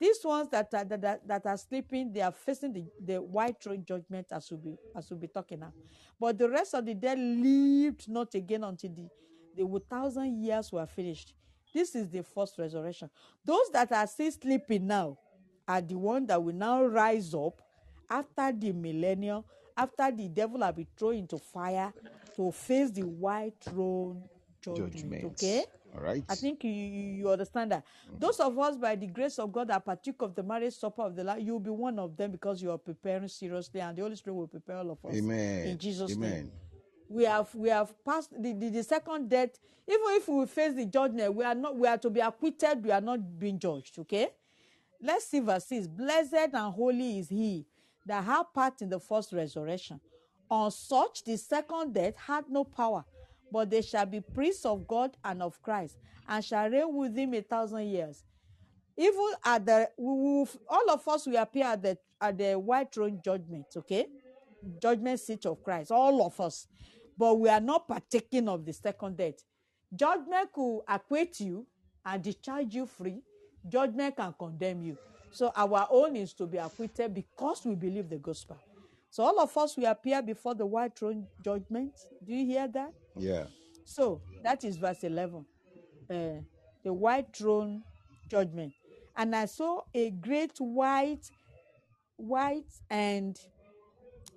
These ones that are that, that, that are sleeping, they are facing the, the white throne judgment as we'll be as we'll be talking now. But the rest of the dead lived not again until the the thousand years were finished. This is the first resurrection. Those that are still sleeping now are the ones that will now rise up after the millennium, after the devil have been thrown into fire to face the white throne judgment. Judgment. Okay? All right. I think you, you, understand that. Those of us, by the grace of God, that partook of the marriage supper of the Lord, you'll be one of them because you are preparing seriously, and the Holy Spirit will prepare all of us. Amen. In Jesus' Amen. name. We have we have passed the, the, the second death. Even if we face the judgment, we are not we are to be acquitted, we are not being judged. Okay? Let's see verse 6. Blessed and holy is he that have part in the first resurrection. On such the second death had no power, but they shall be priests of God and of Christ, and shall reign with him a thousand years. Even at the we will, all of us will appear at the at the white throne judgment, okay? Judgment seat of Christ, all of us. But we are not partaking of the second death. Judgment could acquit you and discharge you free. Judgment can condemn you. So our own is to be acquitted because we believe the gospel. So all of us will appear before the white throne judgment. Do you hear that? Yeah. So that is verse 11. Uh, the white throne judgment. And I saw a great white, white and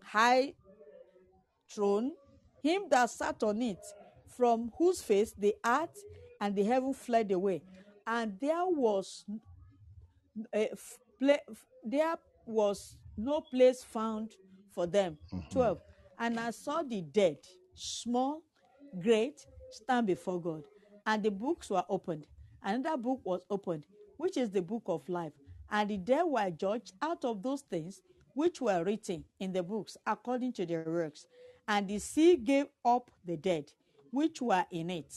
high throne, him that sat on it, from whose face the earth and the heaven fled away. And there was uh, f- pla- there was no place found for them. 12. And I saw the dead, small, great, stand before God. And the books were opened. Another book was opened, which is the book of life. And the dead were judged out of those things which were written in the books according to their works. And the sea gave up the dead which were in it.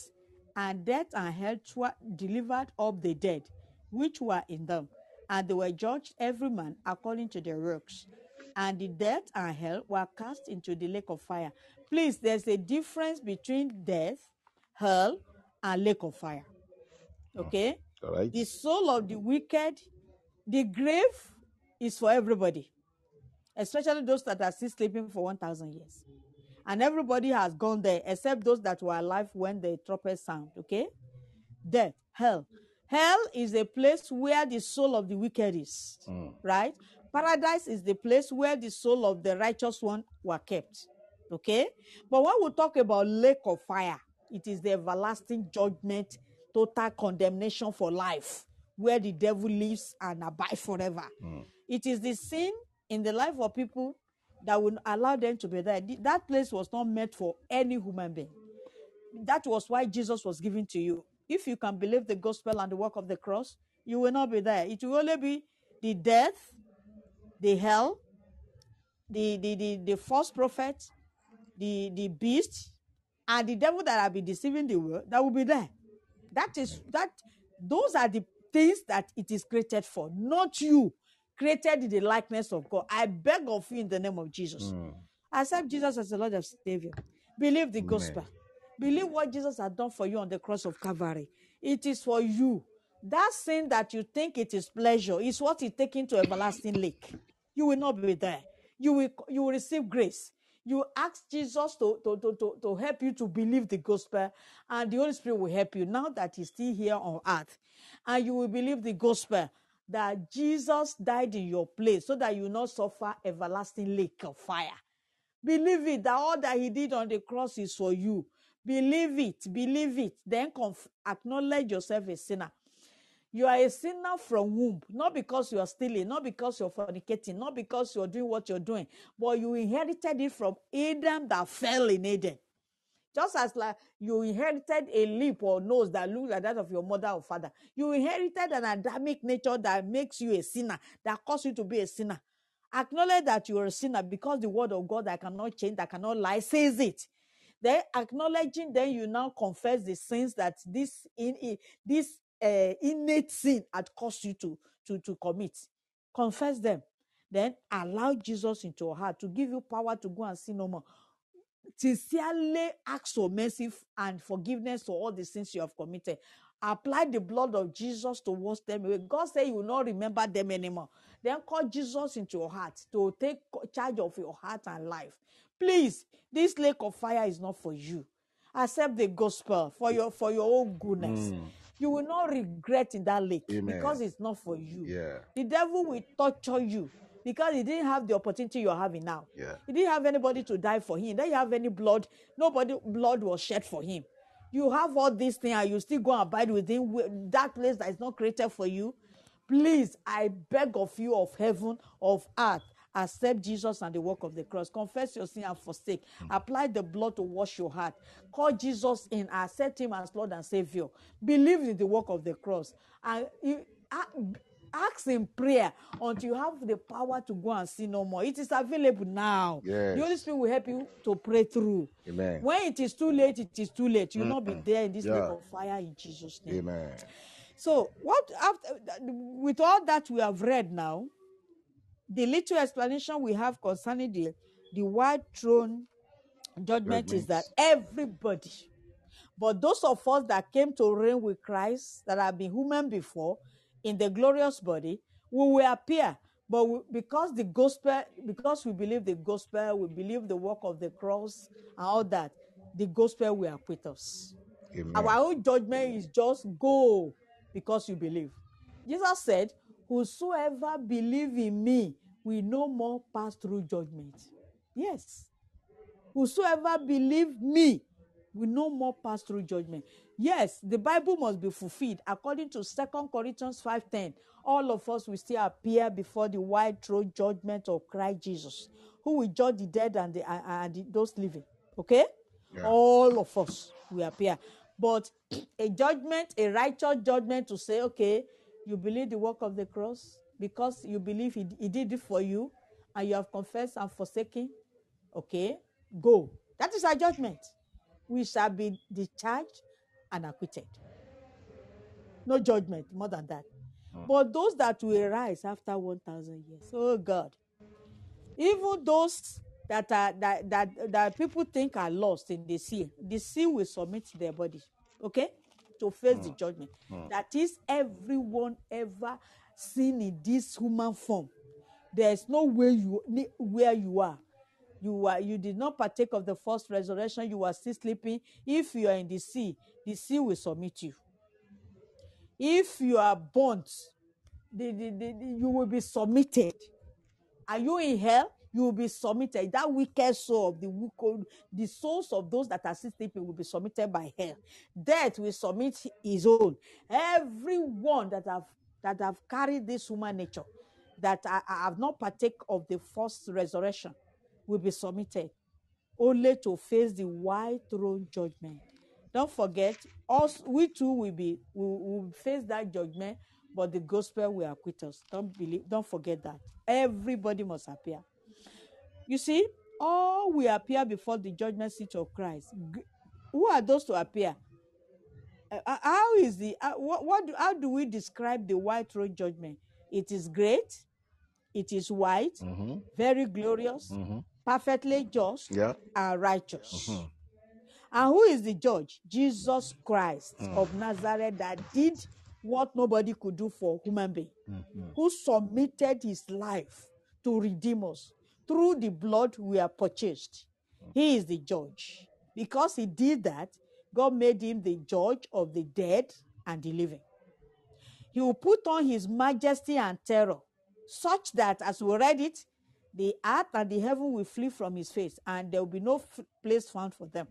And death and hell twa- delivered up the dead which were in them. And they were judged every man according to their works. And the death and hell were cast into the lake of fire. Please, there's a difference between death, hell, and lake of fire. Oh, okay? All right. The soul of the wicked, the grave is for everybody, especially those that are still sleeping for 1,000 years. And everybody has gone there except those that were alive when the trumpet sound. Okay? Death, hell. Hell is a place where the soul of the wicked is, mm. right? Paradise is the place where the soul of the righteous one were kept. Okay? But when we talk about lake of fire, it is the everlasting judgment, total condemnation for life, where the devil lives and abides forever. Hmm. It is the sin in the life of people that will allow them to be there. That place was not meant for any human being. That was why Jesus was given to you. If you can believe the gospel and the work of the cross, you will not be there. It will only be the death, the hell, the the the, the false prophet, the the beast, and the devil that have been deceiving the world that will be there. That is that those are the things that it is created for, not you. Created in the likeness of God. I beg of you in the name of Jesus. Accept Jesus as the Lord and Savior. Believe the gospel. Believe what Jesus has done for you on the cross of Calvary. It is for you. That sin that you think it is pleasure is what is taken to everlasting lake. You will not be there. You will you will receive grace. You ask Jesus to, to, to, to, to help you to believe the gospel, and the Holy Spirit will help you now that He's still here on earth. And you will believe the gospel that Jesus died in your place so that you not suffer everlasting lake of fire. Believe it that all that he did on the cross is for you. Believe it, believe it. Then conf- acknowledge yourself a sinner. You are a sinner from womb, not because you are stealing, not because you're fornicating, not because you're doing what you're doing, but you inherited it from Adam that fell in Eden. Just as like you inherited a lip or nose that looks like that of your mother or father, you inherited an Adamic nature that makes you a sinner, that causes you to be a sinner. Acknowledge that you are a sinner because the word of God that cannot change, that cannot lie, says it. Then acknowledging, then you now confess the sins that this in- this uh, innate sin had caused you to to to commit. Confess them. Then allow Jesus into your heart to give you power to go and sin no more sincerely ask for mercy and forgiveness for all the sins you have committed. Apply the blood of Jesus to wash them away. God said you will not remember them anymore. Then call Jesus into your heart to take charge of your heart and life. Please, this lake of fire is not for you. Accept the gospel for your for your own goodness. You will not regret in that lake Amen. because it's not for you. Yeah. The devil will torture you because he didn't have the opportunity you're having now. Yeah. He didn't have anybody to die for him. He didn't have any blood. Nobody blood was shed for him. You have all these things and you still go and abide with him. That place that is not created for you. Please, I beg of you of heaven, of earth, accept Jesus and the work of the cross. Confess your sin and forsake. Apply the blood to wash your heart. Call Jesus in. Accept him as Lord and Savior. Believe in the work of the cross. And you, ask in prayer until you have the power to go and sin no more. It is available now. The Holy Yes. Spirit will help you to pray through. Amen. When it is too late, it is too late. You will not be there in this lake Yeah. of fire in Jesus' name. Amen. So, what after with all that we have read now, the little explanation we have concerning the the white throne judgment is that everybody, but those of us that came to reign with Christ, that have been human before, in the glorious body, we will appear. But we, because the gospel, because we believe the gospel, we believe the work of the cross and all that, the gospel will acquit us. Amen. Our own judgment is just go because you believe. Jesus said, Whosoever believe in me will no more pass through judgment. Yes. Whosoever believe me will no more pass through judgment. Yes, the Bible must be fulfilled. According to Second Corinthians 5:10, all of us will still appear before the white throne judgment of Christ Jesus, who will judge the dead and, the, and and the- those living. Okay? Yeah. All of us will appear. But [clears throat] a judgment, a righteous judgment to say, okay, you believe the work of the cross because you believe he, he did it for you and you have confessed and forsaken, okay, go. That is our judgment. We shall be discharged and acquitted. No judgment more than that. But those that will rise after 1,000 years, oh God, even those that are that, that that people think are lost in the sea, the sea will submit their body, okay, to face the judgment. That is everyone ever seen in this human form. There is no way you where you are. You are you did not partake of the first resurrection. You are still sleeping. If you are in the sea, the sea will submit you. If you are burnt, the, the, the, the- you will be submitted. Are you in hell? You will be submitted. That wicked soul of the wicked, the souls of those that are still sleeping will be submitted by hell. Death will submit his own. Everyone that have that have carried this human nature, that are- are- have not partake of the first resurrection, will be submitted only to face the white throne judgment. Don't forget, us we too will be will, will face that judgment, but the gospel will acquit us. Don't believe, don't forget that. Everybody must appear. You see, all will appear before the judgment seat of Christ. Who are those to appear? Uh, uh, how is the uh, what, what do, how do we describe the white throne judgment? It is great, it is white, Mm-hmm. very glorious, Mm-hmm. perfectly just, Yeah. and righteous. Mhm. And who is the judge? Jesus Christ Mm. of Nazareth that did what nobody could do for human being, Mm-hmm. who submitted his life to redeem us. Through the blood we are purchased. He is the judge. Because he did that, God made him the judge of the dead and the living. He will put on his majesty and terror, such that as we read it, the earth and the heaven will flee from his face, and there will be no f- place found for them.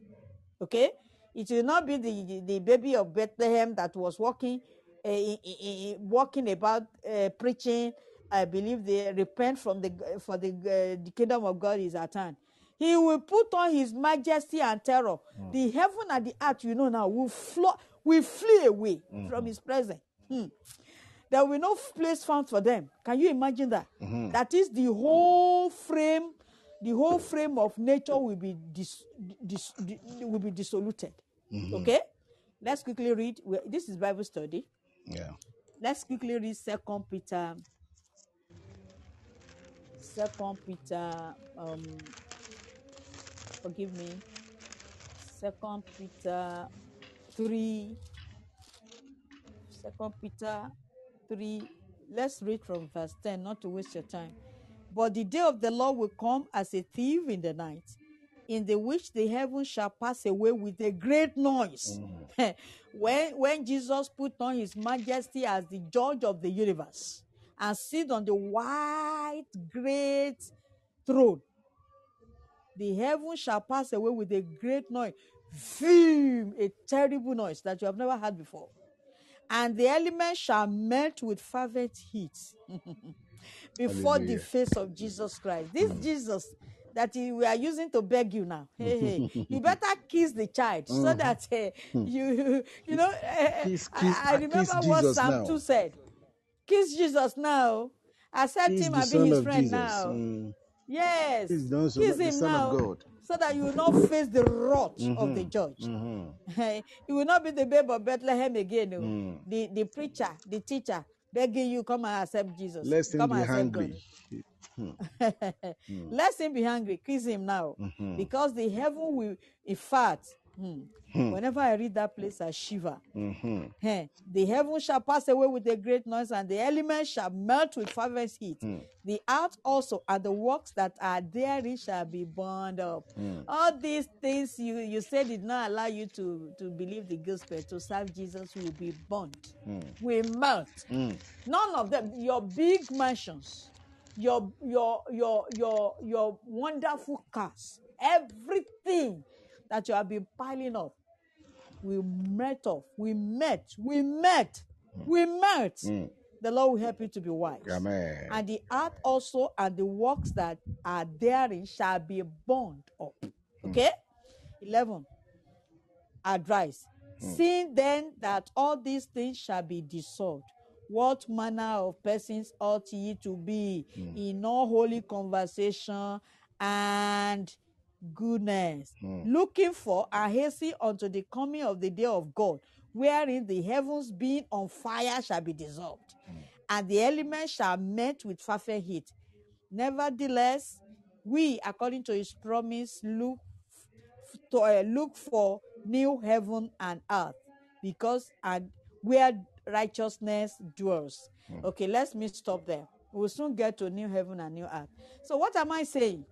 Okay? It will not be the, the, baby of Bethlehem that was walking, uh, i- i- i- walking about uh, preaching. I believe they repent from the for the uh, the kingdom of God is at hand. He will put on his majesty and terror. The heaven and the earth, you know now, will flow, will flee away from his presence. Hmm. There will no place found for them. Can you imagine that? That is the whole frame, the whole frame of nature will be dis, dis, dis- will be dissoluted. Okay, let's quickly read. This is Bible study. Yeah. Let's quickly read Second Peter. Second Peter. Um, forgive me. Second Peter three. Second Peter 3. Let's read from verse 10, not to waste your time. But the day of the Lord will come as a thief in the night, in the which the heavens shall pass away with a great noise. Mm. [laughs] when, when Jesus put on his majesty as the judge of the universe and sit on the white great throne, the heaven shall pass away with a great noise. Vim, a terrible noise that you have never heard before and the elements shall melt with fervent heat [laughs] before the Hallelujah. face of Jesus Christ. This Jesus that we are using to beg you now. Hey, hey, [laughs] you better kiss the child so that uh, you, you know. eh, eh, Kiss- I- kiss- I, uh, remember kiss what Jesus Psalm now. 2 said. kiss Jesus now. Accept He's him the and be his friend Jesus. now. Mm. Yes. He's the also Kiss him Son now of God. so that you will not face the wrath of the judge. Mhm. [laughs] you will not be the babe of Bethlehem again. oh. Mm. The the preacher, the teacher, begging you come and accept Jesus. Let him come be hungry. God. [laughs] Let him be hungry. Kiss him now, Mhm. because the heaven will. In fact, hmm, Hmm. whenever I read that place, I shiver. Mhm. Eh, the heaven shall pass away with a great noise, and the elements shall melt with fervent heat. Hmm. The earth also and the works that are therein shall be burned up. Hmm. All these things you, you said did not allow you to, to believe the gospel, to serve Jesus, will be burnt, will melt. Mm. None of them. Your big mansions, your your your your your wonderful cars, everything that you have been piling up we met off. We met. We met. We met. Mm. The Lord will help you to be wise. Amen. And the earth also and the works that are therein shall be burned up. Okay? 11. Advice. Seeing then that all these things shall be dissolved, what manner of persons ought ye to be in all holy conversation and goodness, hmm. looking for and hastening unto the coming of the day of God, wherein the heavens being on fire shall be dissolved, hmm. and the elements shall melt with fervent heat. Nevertheless, we, according to his promise, look to uh, look for new heaven and earth, because and where righteousness dwells. Hmm. Okay, let's me stop there. We'll soon get to new heaven and new earth. So, what am I saying?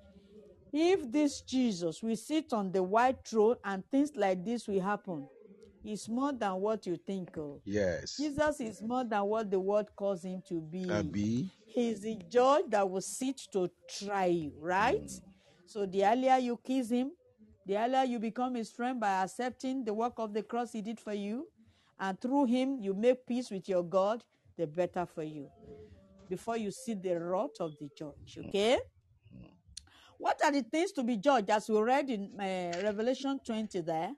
If this Jesus will sit on the white throne and things like this will happen, it's more than what you think. Oh. Yes. Jesus is more than what the world calls him to be. Abi. He's the judge that will sit to try you, right? Mm. So the earlier you kiss him, the earlier you become his friend by accepting the work of the cross he did for you, and through him you make peace with your God, the better for you. Before you see the wrath of the judge, okay? Mm. What are the things to be judged? As we read in uh, Revelation 20 there,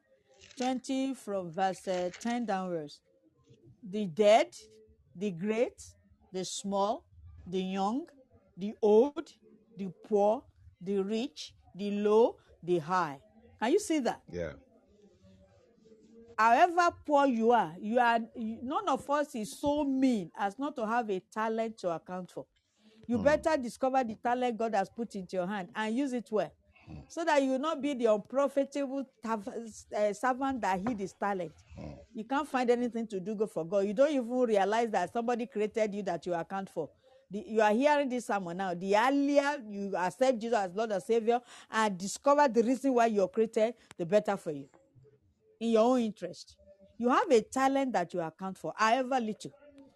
20 from verse uh, 10 downwards the dead, the great, the small, the young, the old, the poor, the rich, the low, the high. Can you see that? Yeah. However poor you are, you are none of us is so mean as not to have a talent to account for. You better discover the talent God has put into your hand and use it well, so that you will not be the unprofitable uh, servant that hid his talent. You can't find anything to do good for God. You don't even realize that somebody created you that you account for. The, you are hearing this sermon now. The earlier you accept Jesus as Lord and Savior and discover the reason why you're created, the better for you in your own interest. You have a talent that you account for, however little.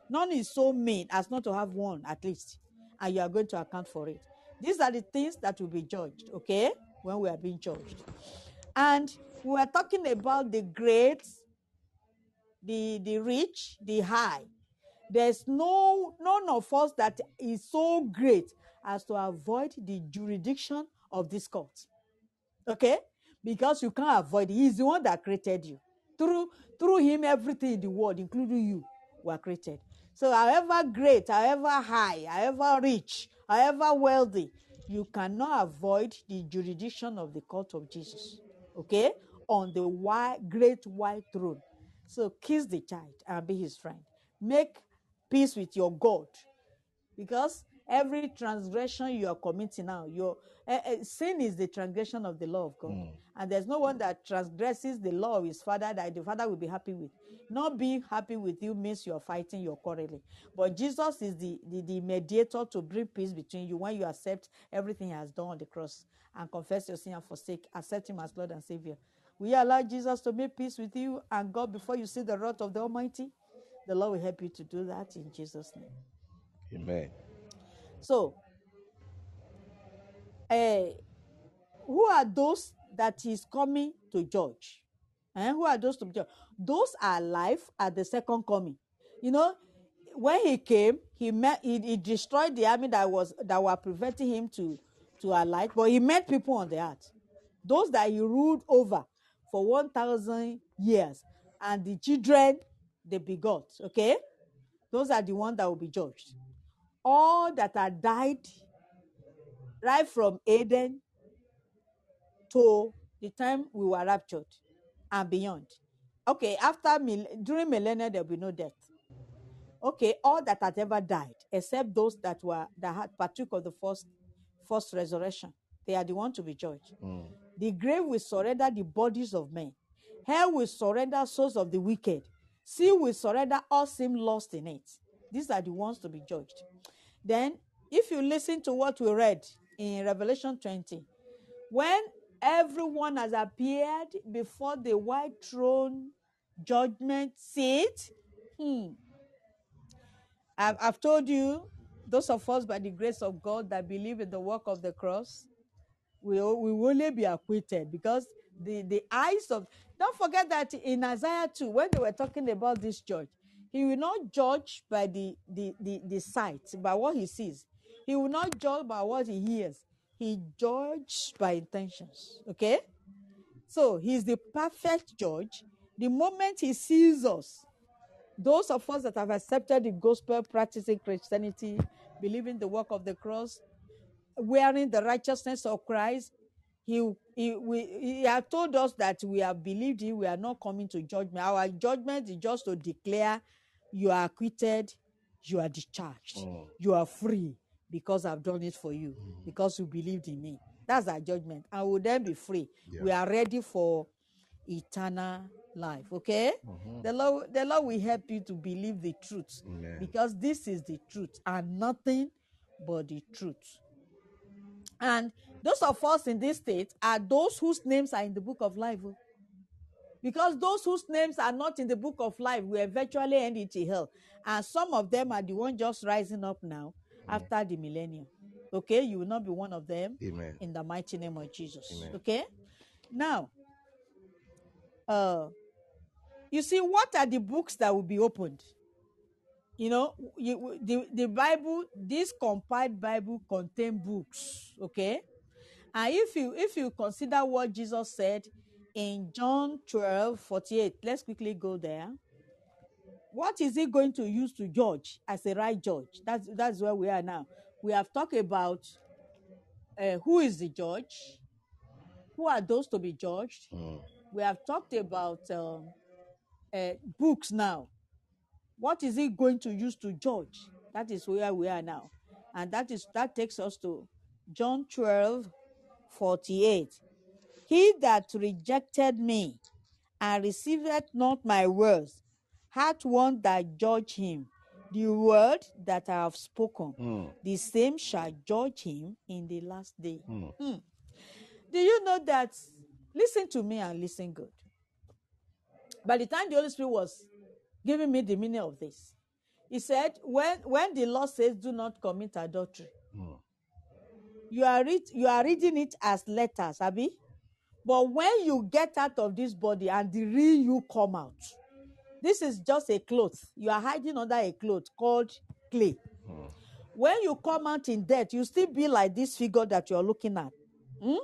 None is so mean as not to have one at least, and you are going to account for it. These are the things that will be judged, okay, when we are being judged. And we are talking about the great, the, the rich, the high. There's no none of us that is so great as to avoid the jurisdiction of this court okay because you can't avoid it he's the one that created you through through him everything in the world including you were created so however great however high however rich however wealthy you cannot avoid the jurisdiction of the court of jesus okay? On the white, great white throne. So kiss the child and be his friend. Make peace with your god. Because every transgression you are committing now your eh, eh, sin is the transgression of the law of god. And there's no one that transgresses the law of his father that the father will be happy with. Not being happy with you means you're fighting you're quarreling. But jesus is the, the the mediator to bring peace between you when you accept everything he has done on the cross and confess your sin and forsake accept him as lord and savior. Will you allow jesus to make peace with you and god before you see the wrath of the almighty. The lord will help you to do that in jesus name. Amen. so, eh, who are those that is coming to judge? Eh, who are those to judge? Those are alive at the second coming. You know, when he came, he met he, he destroyed the army that was that were preventing him to to alight, but he met people on the earth. Those that he ruled over for one thousand years, and the children they begot. Okay, those are the ones that will be judged. All that are died right from Eden to the time we were raptured and beyond. Okay, after mil- during millennia there will be no death. Okay, all that had ever died, except those that were that had partook of the first first resurrection, they are the ones to be judged. Mm. The grave will surrender the bodies of men. Hell will surrender souls of the wicked. Sea will surrender all sin lost in it. These are the ones to be judged. Then, if you listen to what we read in Revelation 20, when everyone has appeared before the white throne judgment seat, hmm, I've, I've told you, those of us by the grace of God that believe in the work of the cross, we, we will only be acquitted because the, the eyes of don't forget that in Isaiah 2, when they were talking about this judge, he will not judge by the, the, the, the sight, by what he sees. He will not judge by what he hears. He judges by intentions. Okay? So he's the perfect judge. The moment he sees us, those of us that have accepted the gospel, practicing Christianity, believing the work of the cross, wearing the righteousness of Christ, he, he, we, he has told us that we have believed him, we are not coming to judgment. Our judgment is just to declare you are acquitted, you are discharged, Mm. you are free because I've done it for you, mm-hmm. because you believed in me. That's our judgment. And we'll then be free. We are ready for eternal life. Okay? Mm-hmm. The Lord, the Lord will help you to believe the truth Amen. because this is the truth and nothing but the truth. And those of us in this state are those whose names are in the book of life. oh. Because those whose names are not in the book of life will eventually end into hell. And some of them are the ones just rising up now after the millennium. Okay? You will not be one of them Amen. in the mighty name of Jesus. Amen. Okay? Now, uh, you see, what are the books that will be opened? You know, you, the, the Bible, this compiled Bible contain books, okay? And if you if you consider what Jesus said in John 12, 48, let's quickly go there. What is he going to use to judge as a right judge? That's that's where we are now. We have talked about uh, who is the judge, who are those to be judged. Mm. We have talked about um, uh, books now. What is he going to use to judge? That is where we are now, and that is that takes us to John 12, 48. He that rejected me and received not my words hath one that judge him. The word that I have spoken, Mm. the same shall judge him in the last day. Mm. Hmm. Do you know that? Listen to me and listen good. By the time the Holy Spirit was giving me the meaning of this, he said, when, when the law says do not commit adultery, Mm. you are, read, you are reading it as letters, Abby. But when you get out of this body and the real you come out, this is just a cloth. You are hiding under a cloth called clay. Mm. When you come out in death, you still be like this figure that you're looking at. Hmm?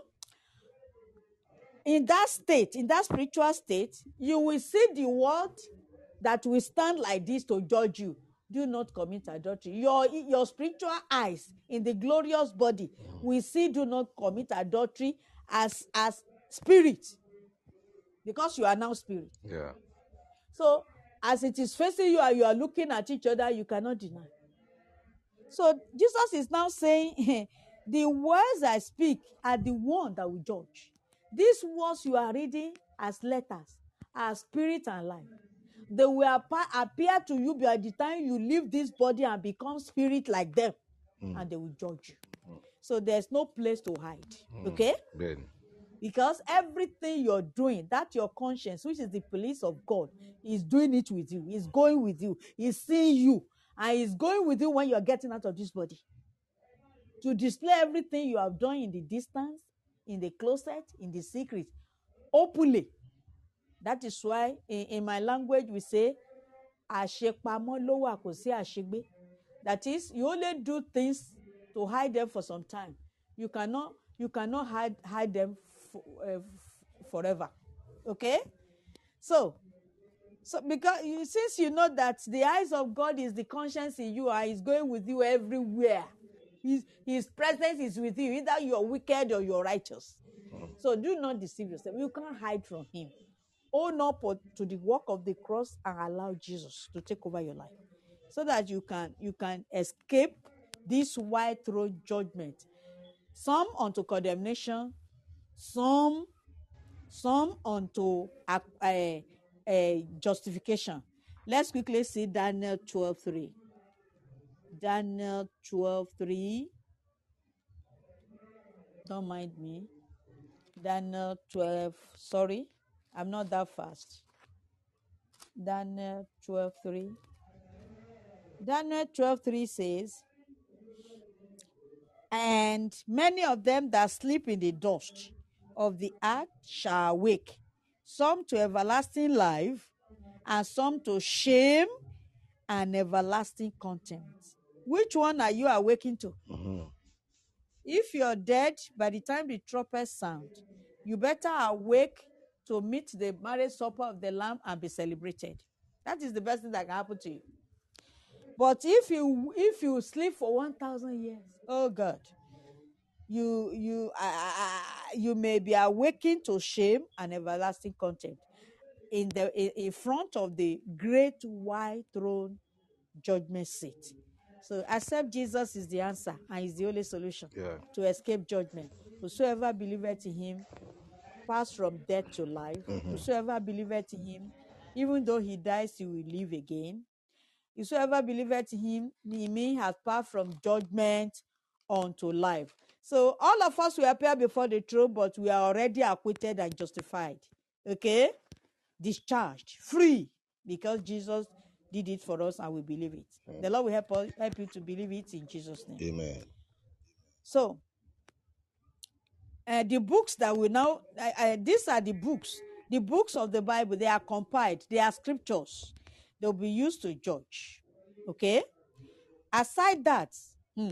In that state, in that spiritual state, you will see the world that will stand like this to judge you. Do not commit adultery. Your, your spiritual eyes in the glorious body will see do not commit adultery as, as spirit. Because you are now spirit. Yeah. So as it is facing you and you are looking at each other, you cannot deny. So Jesus is now saying, [laughs] the words I speak are the one that will judge. These words you are reading as letters are spirit and life. They will appear to you by the time you leave this body and become spirit like them, and they will judge you. So there's no place to hide. Okay? Ben. Because everything you're doing that your conscience which is the police of god is doing it with you is going with you is seeing you and is going with you when you're getting out of this body. To display everything you have done in the distance in the closet in the secret openly. That is why in, in my language we say àṣepamọ́ ló wà kò sí that is you only do things to hide them for some time. You cannot you cannot hide hide them for, uh, forever okay so So because you, since you know that the eyes of God is the conscience in you and is going with you everywhere. His, his presence is with you, either you're wicked or you're righteous. So do not deceive yourself. You can't hide from him. Own up to the work of the cross and allow Jesus to take over your life. So that you can you can escape this white throne judgment. Some unto condemnation, some some unto uh, uh, uh, justification. Let's quickly see Daniel 12 3. Daniel 12 3. Don't mind me. Daniel 12, sorry, I'm not that fast. Daniel 12 3. Daniel 12 3 says, And many of them that sleep in the dust of the earth shall awake, some to everlasting life, and some to shame and everlasting contempt. Which one are you awaking to? Mhm. If you're dead by the time the trumpet sound, you better awake to meet the marriage supper of the Lamb and be celebrated. That is the best thing that can happen to you. But if you if you sleep for one thousand years, oh God, you you uh, you may be awakened to shame and everlasting contempt in the in, front of the great white throne judgment seat. So accept Jesus is the answer and is the only solution Yeah. to escape judgment. Whosoever believeth in him pass from death to life. Whosoever believeth in him, even though he dies, he will live again. Whosoever believeth in him, he me has passed from judgment unto life. So all of us will appear before the throne, but we are already acquitted and justified. Okay? Discharged, free, because Jesus did it for us and we believe it. The Lord will help us help you to believe it in Jesus' name. Amen. So, uh, the books that we now, uh, uh, these are the books, the books of the Bible, they are compiled, they are scriptures. They'll be used to judge. Okay? Aside that, hmm,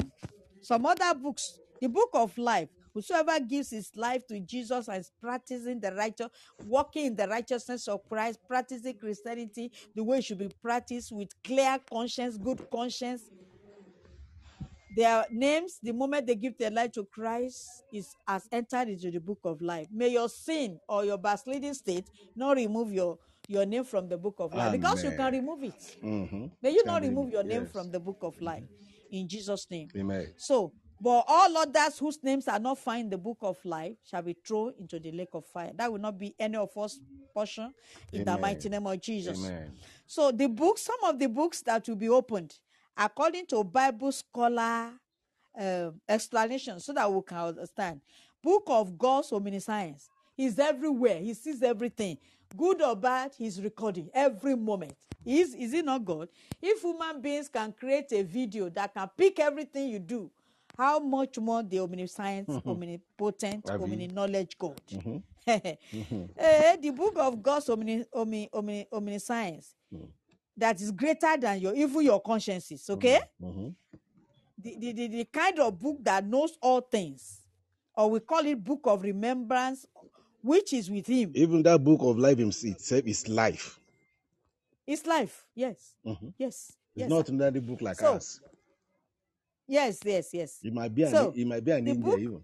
some other books, the book of life, whosoever gives his life to Jesus and is practicing the righteous, walking in the righteousness of Christ, practicing Christianity the way it should be practiced with clear conscience, good conscience, their names, the moment they give their life to Christ, is has entered into the book of life. May your sin or your backsliding state not remove your your name from the book of life because you can remove it. Mm-hmm. May you Can not remove your name yes. from the book of life in Jesus' name. Amen. So, but all others whose names are not found in the book of life shall be thrown into the lake of fire. That will not be any of us portion in the mighty name of Jesus. Amen. So the books, some of the books that will be opened, according to Bible scholar um explanation, so that we can understand. Book of God's omniscience. He's everywhere. He sees everything, good or bad. He's recording every moment. Is is he not God? If human beings can create a video that can pick everything you do, how much more the omniscience, omnipotent, Have omni-knowledge God? [laughs] Eh, the book of God's omni, omni, omni, omniscience that is greater than your even your consciences. Okay, Mhm. the, the, the, the kind of book that knows all things, or we call it book of remembrance, which is with Him. Even that book of life itself is life. It's life. Yes, Mhm. yes, It's yes, not another book like So, ours. Yes, yes, yes, It might be an So, it might be an the India book- even.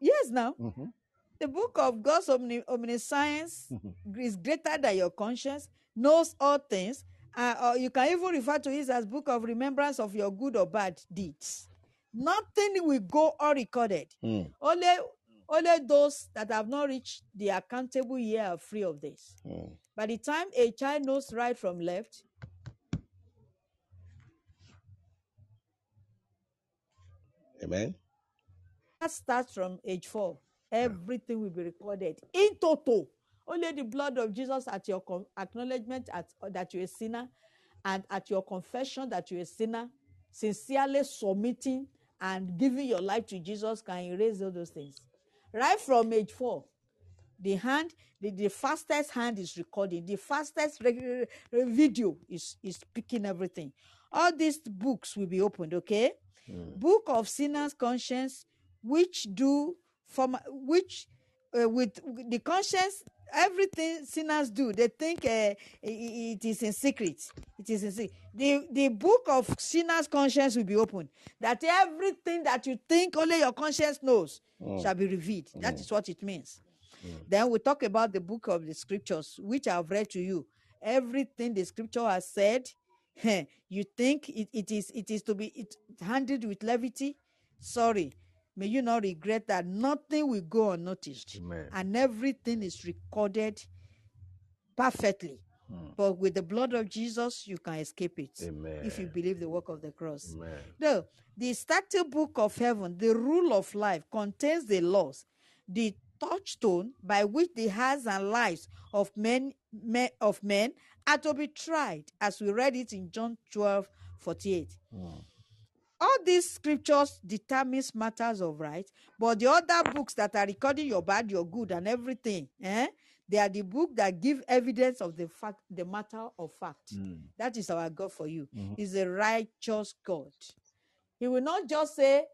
yes. Now, Mhm. the book of God's omni, omniscience is greater than your conscience, knows all things, uh, or you can even refer to it as book of remembrance of your good or bad deeds. Nothing will go unrecorded. Mm. Only, only those that have not reached the accountable year are free of this. Mm. By the time a child knows right from left, Amen. that starts from age four. Everything will be recorded in total. Only the blood of Jesus at your con- acknowledgement at, that you're a sinner and at your confession that you're a sinner, sincerely submitting and giving your life to Jesus can erase all those things. Right from age four, the hand, the, the fastest hand is recording, the fastest reg- re- video is, is picking everything. All these books will be opened, okay? Book of sinners' conscience, which do from which uh, with the conscience everything sinners do they think uh, it is in secret. It is in secret the the book of sinners conscience will be opened that everything that you think only your conscience knows shall be revealed. That is what it means. Then we talk about the book of the scriptures which i've read to you. Everything the scripture has said you think it, it is it is to be it handled with levity? Sorry. May you not regret that nothing will go unnoticed Amen. and everything is recorded perfectly. Hmm. But with the blood of jesus you can escape it if you believe the work of the cross. Amen. no the starting book of heaven the rule of life contains the laws the touchstone by which the hearts and lives of men, men of men are to be tried as we read it in john 12 48 hmm. all these scriptures determines matters of right but the other books that are recording your bad your good and everything eh, they are the book that give evidence of the fact the matter of fact. Hmm. That is our god for you. Mm-hmm. He's a righteous god. He will not just say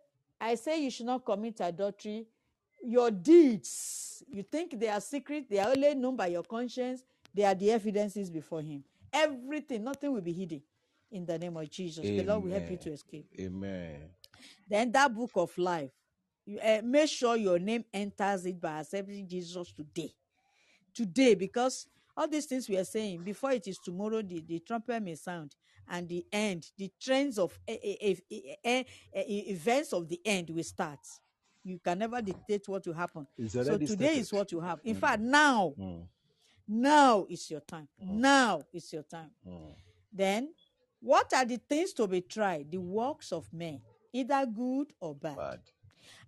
i say you should not commit adultery. Your deeds you think they are secret they are only known by your conscience they are the evidences before him everything nothing will be hidden in the name of jesus the lord will help you Amen. to escape Amen. then that book of life, you, uh, make sure your name enters it by accepting Jesus today. Today, because all these things we are saying, before it is tomorrow, the, the trumpet may sound, and the end, the trends of eh, eh, events of the end will start. You can never dictate what will happen. So today is started. what you have. In fact, now, Mm, now is your time. Mm. Now is your time. mm. Then, what are the things to be tried? The works of men, either good or bad. Bad.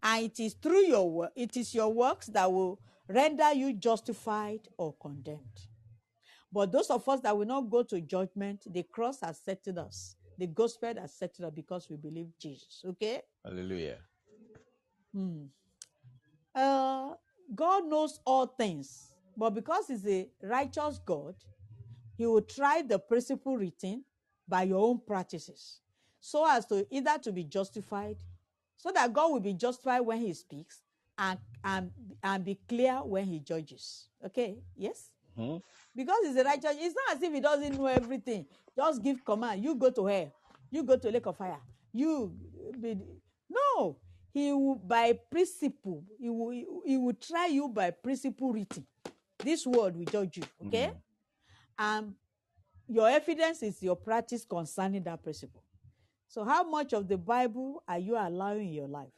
And it is through your work, it is your works that will render you justified or condemned. But those of us that will not go to judgment, the cross has settled us. The gospel has settled us because we believe Jesus. Okay? Hallelujah. Hmm. Uh, God knows all things, but because He's a righteous God, He will try the principle written by your own practices, so as to either to be justified, so that God will be justified when He speaks, and and and be clear when He judges. Okay? Yes. Hmm? Because he's a righteous, it's not as if he doesn't know everything. Just give command. You go to hell. You go to lake of fire. You be no. He will by principle. He will he will try you by principle written. This word will judge you. Okay, and your evidence is your practice concerning that principle. So, how much of the Bible are you allowing in your life?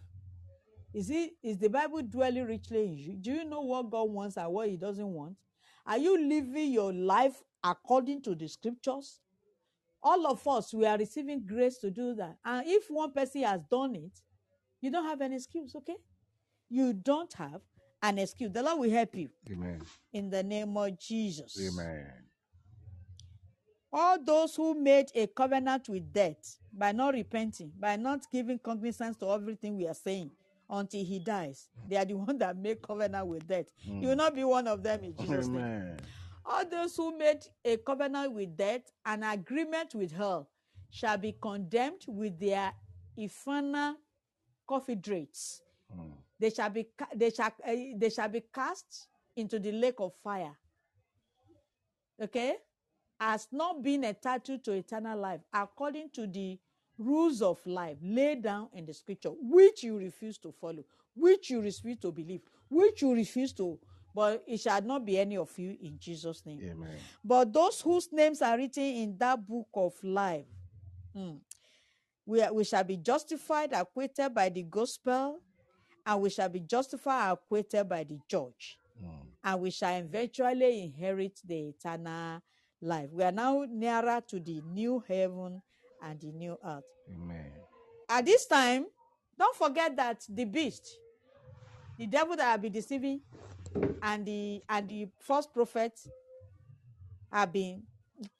Is it is the Bible dwelling richly in you? Do you know what God wants and what He doesn't want? Are you living your life according to the scriptures? All of us, we are receiving grace to do that. And if one person has done it, you don't have an excuse, okay? You don't have an excuse. The Lord will help you Amen. in the name of Jesus. Amen. All those who made a covenant with death by not repenting, by not giving cognizance to everything we are saying until he dies, they are the [laughs] one that make covenant with death. You will not be one of them in Jesus' name. All those who made a covenant with death, an agreement with hell, shall be condemned with their infernal confederates. Mm. They shall be they shall uh, they shall be cast into the lake of fire. Okay, as not being entitled to eternal life according to the rules of life laid down in the scripture, which you refuse to follow, which you refuse to believe, which you refuse to. But it shall not be any of you in Jesus' name. Amen. But those whose names are written in that book of life, hmm, we, are- we shall be justified, acquitted by the gospel, and we shall be justified, acquitted by the judge, Mm. and we shall eventually inherit the eternal life. We are now nearer to the new heaven and the new earth. Amen. At this time, don't forget that the beast, the devil that have been deceiving, and the and the false prophets have been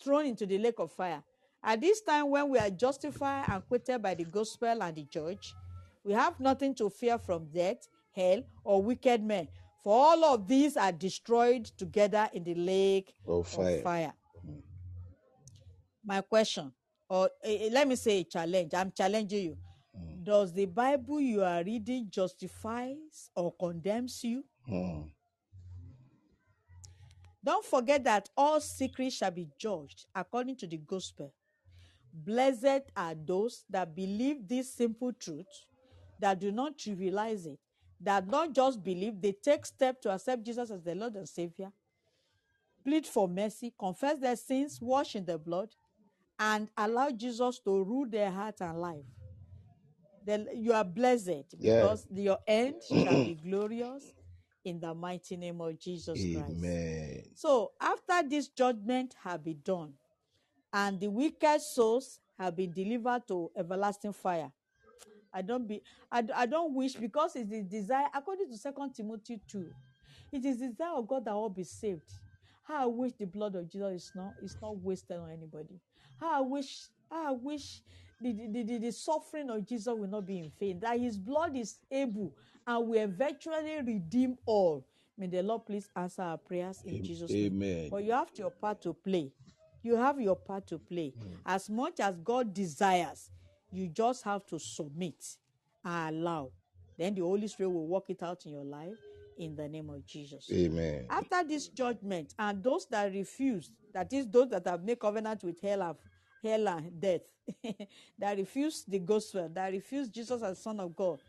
thrown into the lake of fire. At this time, when we are justified and acquitted by the gospel and the judge, we have nothing to fear from death, hell, or wicked men. For all of these are destroyed together in the lake Of of fire. fire. My question, or eh, let me say a challenge, I'm challenging you. Does the Bible you are reading justifies or condemns you? Mm. Don't forget that all secrets shall be judged according to the gospel. Blessed are those that believe this simple truth, that do not trivialize it, that not just believe, they take steps to accept Jesus as their Lord and Savior, plead for mercy, confess their sins, wash in the blood, and allow Jesus to rule their heart and life. Then you are blessed Yeah. because your end shall be [clears throat] glorious in the mighty name of Jesus Christ. Amen. So after this judgment have been done, and the wicked souls have been delivered to everlasting fire. I don't be I, I don't wish because it's the desire according to Second Timothy 2. It is the desire of God that all be saved. How I wish the blood of Jesus is not is not wasted on anybody. How I wish how I wish the, the, the, the suffering of Jesus will not be in vain. That his blood is able and will eventually redeem all. May the Lord please answer our prayers in Am- Jesus' name. Amen. But you have your part to play. You have your part to play. As much as God desires, you just have to submit and allow. Then the Holy Spirit will work it out in your life in the name of Jesus. Amen. After this judgment, and those that refuse, that is, those that have made covenant with hell and, hell and death, [laughs] that refuse the gospel, that refuse Jesus as Son of God,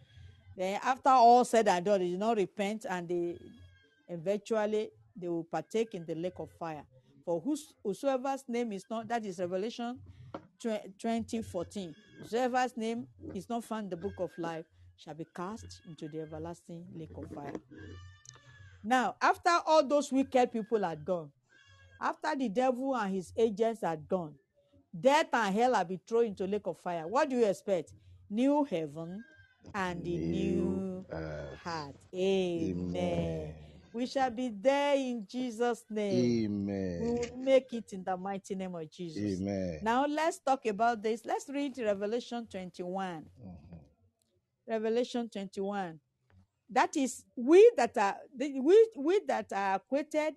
then after all said and done, they did not repent and they eventually they will partake in the lake of fire. For whos- whosoever's name is not, that is Revelation 20 14. Whosoever's name is not found in the book of life shall be cast into the everlasting lake of fire. Now, after all those wicked people are gone, after the devil and his agents are gone, death and hell are be thrown into lake of fire. What do you expect? New heaven and the new earth. heart. Amen. Amen. We shall be there in Jesus' name. Amen. We will make it in the mighty name of Jesus. Amen. Now let's talk about this. Let's read Revelation 21. Mm-hmm. Revelation 21. That is, we that are we, we that are acquitted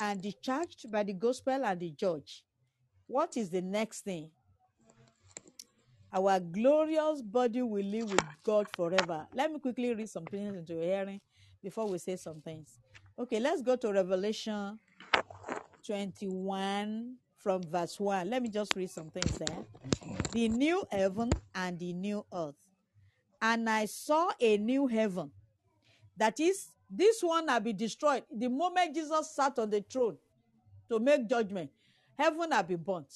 and discharged by the gospel and the judge. What is the next thing? Our glorious body will live with God forever. Let me quickly read some things into your hearing before we say some things. Okay, let's go to Revelation 21 from verse 1. Let me just read some things there. The new heaven and the new earth. And I saw a new heaven. That is, this one had been destroyed. The moment Jesus sat on the throne to make judgment, heaven had been burnt,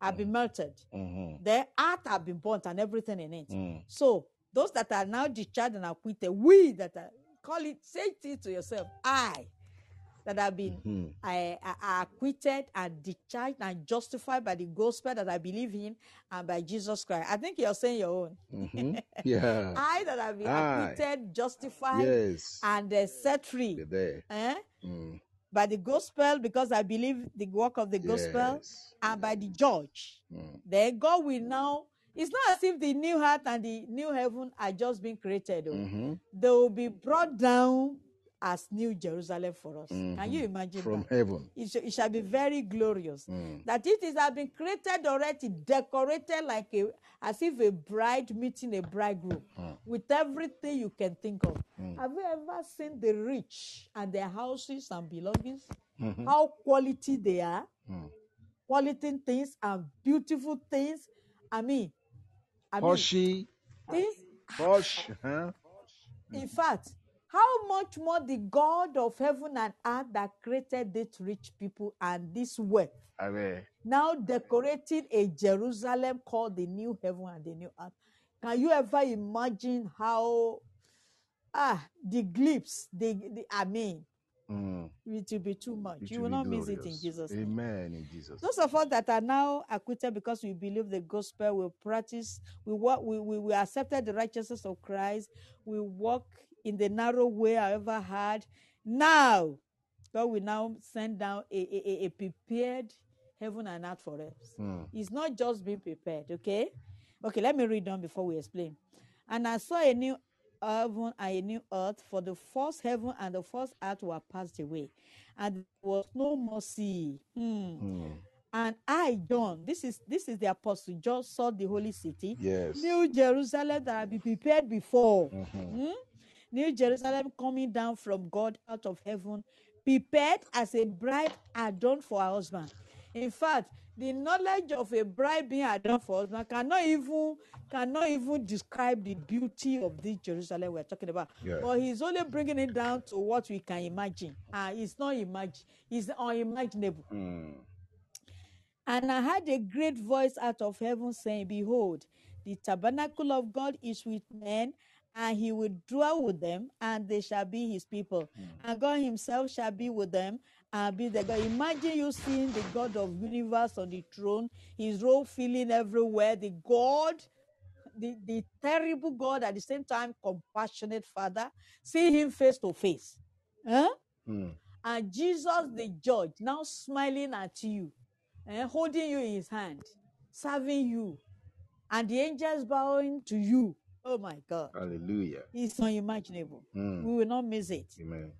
had been melted. Mhm. The earth had been burnt and everything in it. Mm. So those that are now discharged and acquitted, we that are call it, say it to yourself, I that have been Mhm. I, I, I acquitted and discharged and justified by the gospel that I believe in and by Jesus Christ. I think you're saying your own. Mhm. [laughs] Yeah. I that have been I. acquitted, justified, Yes. and uh, set free eh? Mm. by the gospel because I believe the work of the gospel Yes. and by the judge. Mm. Then God will now. It's not as if the new heart and the new heaven are just being created. oh. Mhm. They will be brought down as New Jerusalem for us. Can you imagine From that? heaven. It, sh- it shall be very glorious. Mm. That it is have been created already, decorated like a as if a bride meeting a bridegroom with everything you can think of. Have you ever seen the rich and their houses and belongings? How quality they are, Mm. quality things and beautiful things. I mean, Things Posh. Huh? In fact, how much more the God of heaven and earth that created these rich people and this wealth Amen. now decorating a Jerusalem called the new heaven and the new earth. Can you ever imagine how ah the glimpse, the, the I mean, Mm. it will be too much. It you will not miss it in. Jesus' name. Amen. In Jesus. Those of us that are now acquitted because we believe the gospel, we practice, we walk, we, we, we accepted the righteousness of Christ, we walk in the narrow way, however hard. Now, God will now send down a, a, a- a prepared heaven and earth for us. Mm. It's not just being prepared, okay? Okay, let me read on before we explain. And I saw a new heaven and a new earth, for the first heaven and the first earth were passed away, and there was no more sea. Hmm. Mm. And I, John, this is this is the apostle, John saw the holy city, Yes. New Jerusalem that had been prepared before. Mhm. Hmm? New Jerusalem coming down from God out of heaven, prepared as a bride adorned for her husband. In fact, the knowledge of a bride being adorned for husband cannot even cannot even describe the beauty of this Jerusalem we're talking about. Yeah. But he's only bringing it down to what we can imagine. Uh, it's not imagine. It's unimaginable. Mm. And I heard a great voice out of heaven saying, Behold, the tabernacle of God is with men, and he will dwell with them, and they shall be his people. And God himself shall be with them, be their God. Imagine you seeing the God of universe on the throne, his robe filling everywhere, the God. The, the terrible God at the same time compassionate Father, see him face to face. Huh? Mm. and Jesus the judge now smiling at you, eh, holding you in his hand, serving you, and the angels bowing to you. Oh my God, Hallelujah. it's unimaginable. Mm. We will not miss it. Amen.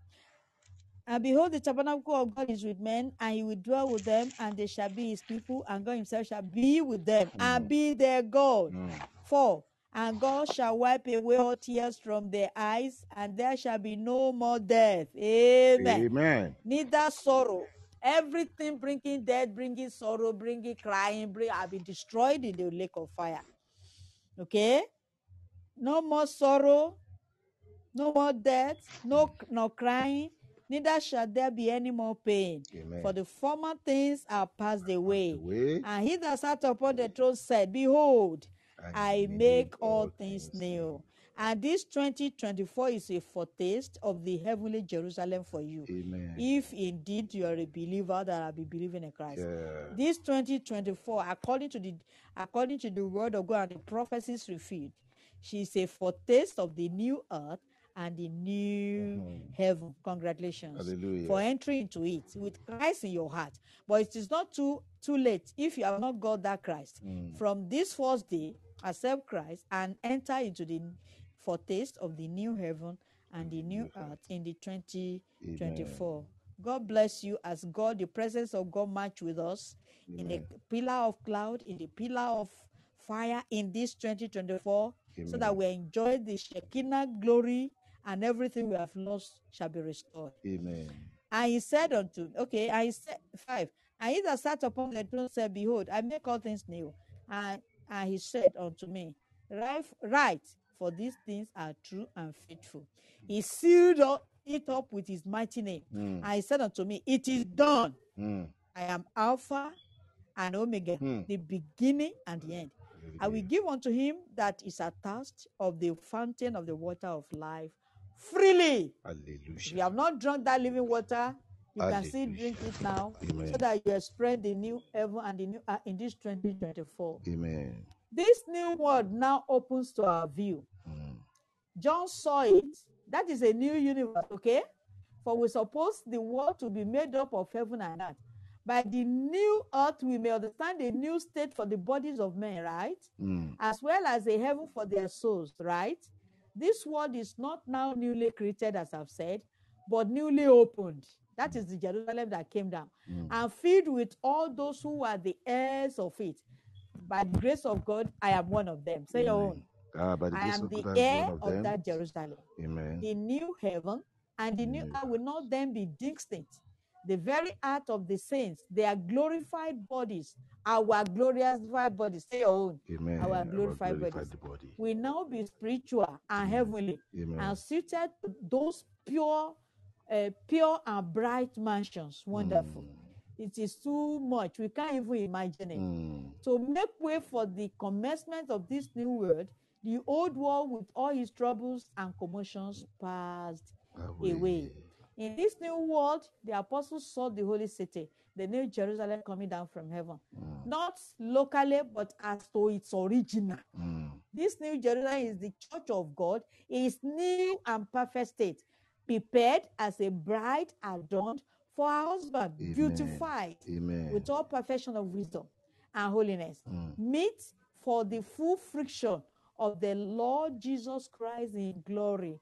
And behold, the tabernacle of God is with men, and he will dwell with them, and they shall be his people, and God himself shall be with them, and be their God. Mm. Four, and God shall wipe away all tears from their eyes, and there shall be no more death. Amen. Amen. neither sorrow. Everything bringing death, bringing sorrow, bringing crying, bring, have been destroyed in the lake of fire. Okay? No more sorrow, no more death, no, no crying, neither shall there be any more pain. Amen. For the former things are passed away. Away. And he that sat upon the throne said, Behold, I make all things new. And this 2024 is a foretaste of the heavenly Jerusalem for you. Amen. If indeed you are a believer that have been believing in Christ. Yeah. This 2024, according to the according to the word of God and the prophecies revealed, she is a foretaste of the new earth and the new heaven. Congratulations Hallelujah. for entering into it with Christ in your heart. But it is not too too late if you have not got that Christ. Mm. From this first day, accept Christ and enter into the foretaste of the new heaven and the new earth in the 2024. God bless you as God, the presence of God march with us in a pillar of cloud, in the pillar of fire in this 2024, so that we enjoy the Shekinah glory and everything we have lost shall be restored. Amen. And he said unto me, okay, he said five, and he that sat upon the throne said, Behold, I make all things new. And and he said unto me, Write, write, for these things are true and faithful. He sealed up, it up with his mighty name. Mm. And he said unto me, It is done. Mm. I am Alpha and Omega, Hmm. the beginning and the end. I will give unto him that is athirst of the fountain of the water of life freely. If you have not drunk that living water, you can still drink it now Amen. so that you experience the new heaven and the new uh, in this 2024. Amen. This new world now opens to our view. Mm. John saw it. That is a new universe, okay? For we suppose the world to be made up of heaven and earth. By the new earth, we may understand a new state for the bodies of men, right? Mm. As well as a heaven for their souls, right? This world is not now newly created, as I've said, but newly opened. That is the Jerusalem that came down Mm. and filled with all those who are the heirs of it. By the grace of God, I am one of them. Say your own. Ah, I am the God, heir of of that Jerusalem. Amen. The new heaven and the new Amen. earth will not then be distinct. The very heart of the saints, their glorified bodies, our glorified bodies, say your own, Amen. our I will glorified bodies, body. will now be spiritual and heavenly Amen. and suited to those pure, uh, pure and bright mansions. Wonderful. It is too much. We can't even imagine it. Mm. To make way for the commencement of this new world, the old world with all its troubles and commotions passed away. In this new world, the apostles saw the holy city, the new Jerusalem coming down from heaven, not locally, but as to its original. Mm. This new Jerusalem is the church of God, its new and perfect state, prepared as a bride adorned for her husband, Amen. beautified Amen. with all perfection of wisdom and holiness, Mm. meet for the full friction of the Lord Jesus Christ in glory.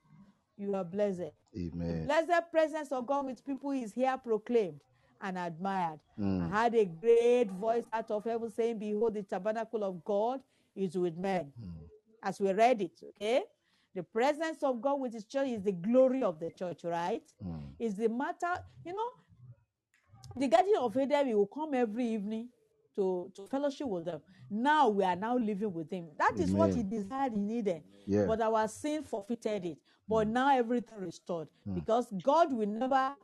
You are blessed. Amen. Blessed presence of God with people is here proclaimed and admired. Mm. I heard a great voice out of heaven saying, Behold, the tabernacle of God is with men. Mm. As we read it, okay? The presence of God with his church is the glory of the church, right? Mm. It's the matter, you know, the Garden of Eden, we will come every evening to, to fellowship with them. Now we are now living with him. That is what he desired in Eden. Yeah. But our sin forfeited it. But mm. now everything restored. Mm. Because God will never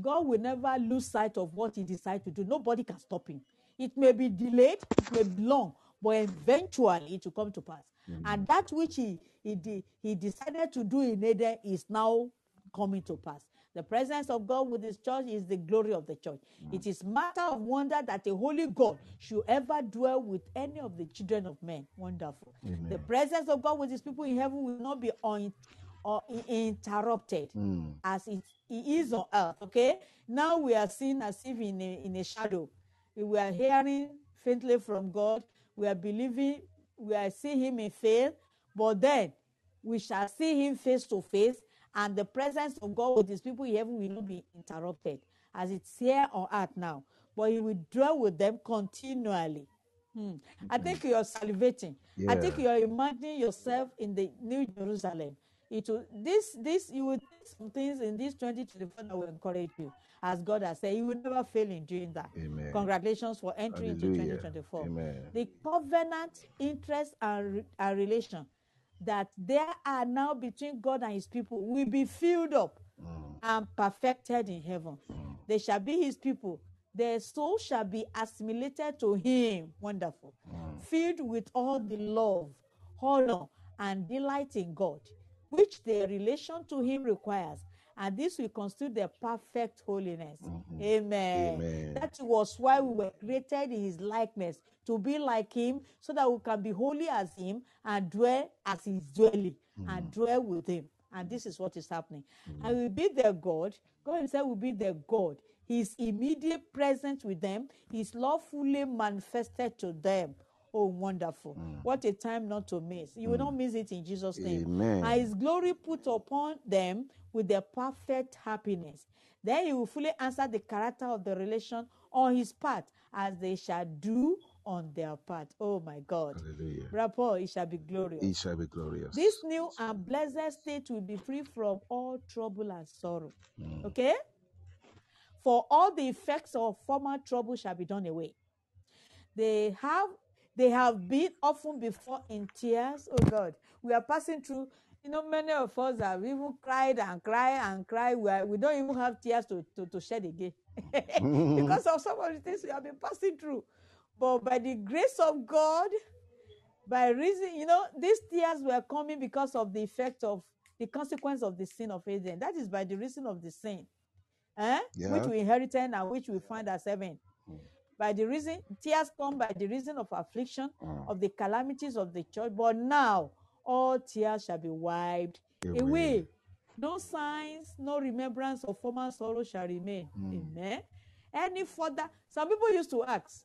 God will never lose sight of what he decides to do. Nobody can stop him. It may be delayed, it may be long, but eventually it will come to pass. Mm-hmm. And that which he he, de- he decided to do in Eden is now coming to pass. The presence of God with his church is the glory of the church. Mm. It is matter of wonder that the holy God should ever dwell with any of the children of men. Wonderful. The presence of God with his people in heaven will not be un- or in- interrupted as it, it is on earth. Okay. Now we are seeing as if in a, in a shadow. We are hearing faintly from God. We are believing. We are seeing Him in faith. But then we shall see Him face to face, and the presence of God with His people in heaven will not be interrupted as it's here on earth now. But He will dwell with them continually. Hmm. I think you are salivating. I think you are imagining yourself in the New Jerusalem. It will this this you will some things in this 2024 that will encourage you. As God has said, you will never fail in doing that. Amen. Congratulations for entering into 2024. Amen. The covenant, interest, and, re- and relation that there are now between God and his people will be filled up mm. and perfected in heaven. Mm. They shall be his people. Their soul shall be assimilated to him. Wonderful. Mm. Filled with all the love, honor, and delight in God, which their relation to him requires. And this will constitute their perfect holiness. Amen. Amen. That was why we were created in his likeness, to be like him, so that we can be holy as him and dwell as he's dwelling and dwell with him. And this is what is happening. And will be their God. God himself will be their God. His immediate presence with them, his love fully manifested to them. Oh, wonderful. What a time not to miss. You will not miss it in Jesus' name. Amen. And his glory put upon them with their perfect happiness. Then he will fully answer the character of the relation on his part as they shall do on their part. Oh my God. Hallelujah. Rapport, it shall be glorious. It shall be glorious. This new and blessed state will be free from all trouble and sorrow. Mm. Okay? For all the effects of former trouble shall be done away. They have they have been often before in tears. Oh God, we are passing through. You know, many of us have even cried and cried and cried. We, are, we don't even have tears to, to, to shed again [laughs] because of some of the things we have been passing through. But by the grace of God, by reason, you know, these tears were coming because of the effect of the consequence of the sin of Eden. That is by the reason of the sin, eh? which we inherited and which we find ourselves in. By the reason, tears come by the reason of affliction, of the calamities of the church. But now, all tears shall be wiped Away. away. No signs, no remembrance of former sorrow shall remain. Amen. Any further, some people used to ask,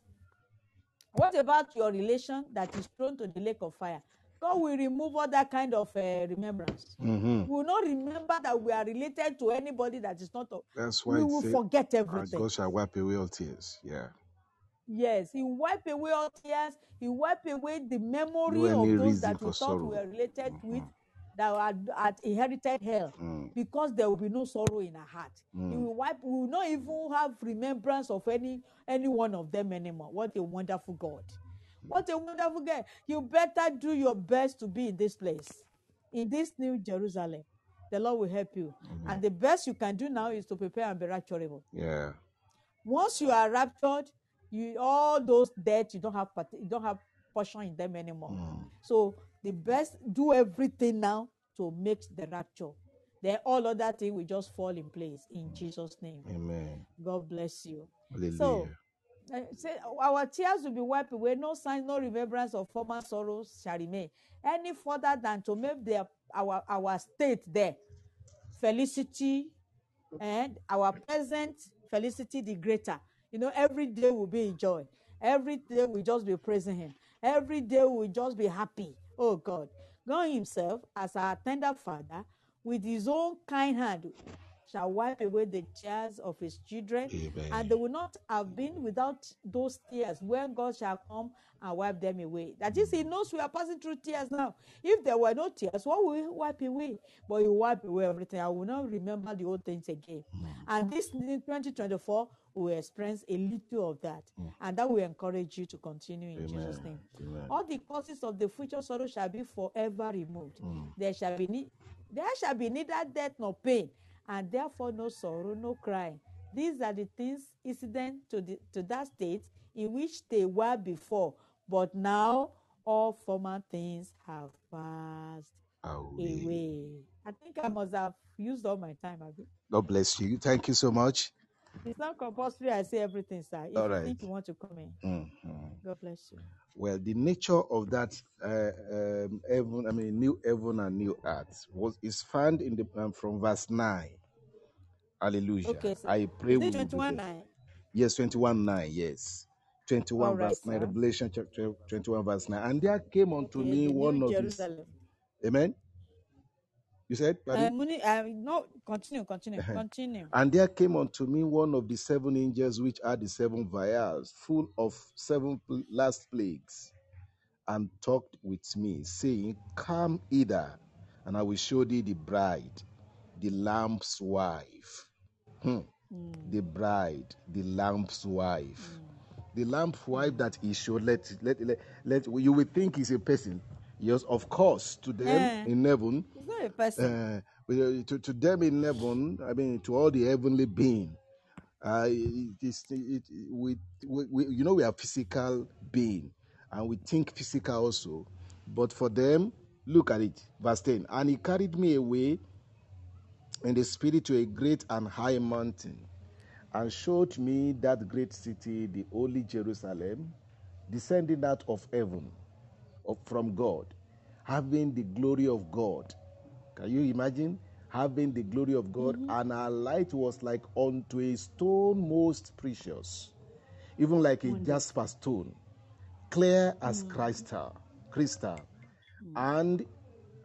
what about your relation that is thrown to the lake of fire? God will remove all that kind of uh, remembrance. Mhm. We will not remember that we are related to anybody that is not. Of, That's why we will forget everything. God shall wipe away all tears. Yeah. Yes, He wipe away all tears. He wipe away the memory No any of those reason that we for thought sorrow. were related with, mm-hmm. that had, had inherited hell, Mm. because there will be no sorrow in our heart. He mm. will wipe. We will not even have remembrance of any any one of them anymore. What a wonderful God! What a wonderful God! You better do your best to be in this place, in this new Jerusalem. The Lord will help you, mm-hmm. and the best you can do now is to prepare and be rapturable Yeah. once you are raptured you all those deaths you don't have part- you don't have portion in them anymore. So the best do everything now to make the rapture. Then all other things will just fall in place in jesus name. Amen. god bless you. Hallelujah. so uh, say our tears will be wiped away. No signs no remembrance of former sorrows shall remain. Any further than to make their our our state there. Felicity and our present felicity the greater you know every day will be in joy every day we just be praising him every day we just be happy oh god god himself as our tender father with his own kind hand shall wipe away the tears of his children, Amen. and they will not have been without those tears when God shall come and wipe them away. That is, He knows we are passing through tears now. If there were no tears, what will He wipe away? But He will wipe away everything. I will not remember the old things again. Mm. And this in 2024, we will experience a little of that, and that will encourage you to continue in Jesus' Amen. name. Amen. All the causes of the future sorrow shall be forever removed. There shall be ne- there shall be neither death nor pain, and therefore no sorrow, no crying. These are the things incident to the to that state in which they were before, but now all former things have passed Away. away. I think I must have used all my time. God bless you. Thank you so much. It's not compulsory. I say everything, sir. If All you right. think you want to come in, Mhm. God bless you. Well, the nature of that uh, um, heaven, I mean, new heaven and new earth, was is found in the um, from verse nine. Hallelujah. Okay, sir. I pray Is we it 21 9? Yes, twenty-one nine. Yes, twenty-one All right, verse nine. sir. Revelation chapter twenty-one verse nine. And there came unto me one New of these. Amen. You said, Uh. Muni, uh, no, continue, continue, continue. And there came unto me one of the seven angels which are the seven vials, full of seven pl- last plagues, and talked with me, saying, Come hither, and I will show thee the bride, the Lamb's wife. Hmm. Mm, The bride, the Lamb's wife. mm, The Lamb's wife that he showed, let, let, let, let, you will think is a person. Yes, of course, to them Eh, in heaven, it's not a person. uh, to, to them in heaven, I mean, to all the heavenly being, uh, it is, it, we, we, we, you know, we are physical being, and we think physical also. But for them, look at it, verse 10. And he carried me away in the spirit to a great and high mountain, and showed me that great city, the holy Jerusalem, descending out of heaven, from God, having the glory of God. Can you imagine? Having the glory of God, Mhm. and our light was like unto a stone most precious, even like a Wonderful. jasper stone, clear as Mm, crystal, crystal, mm. and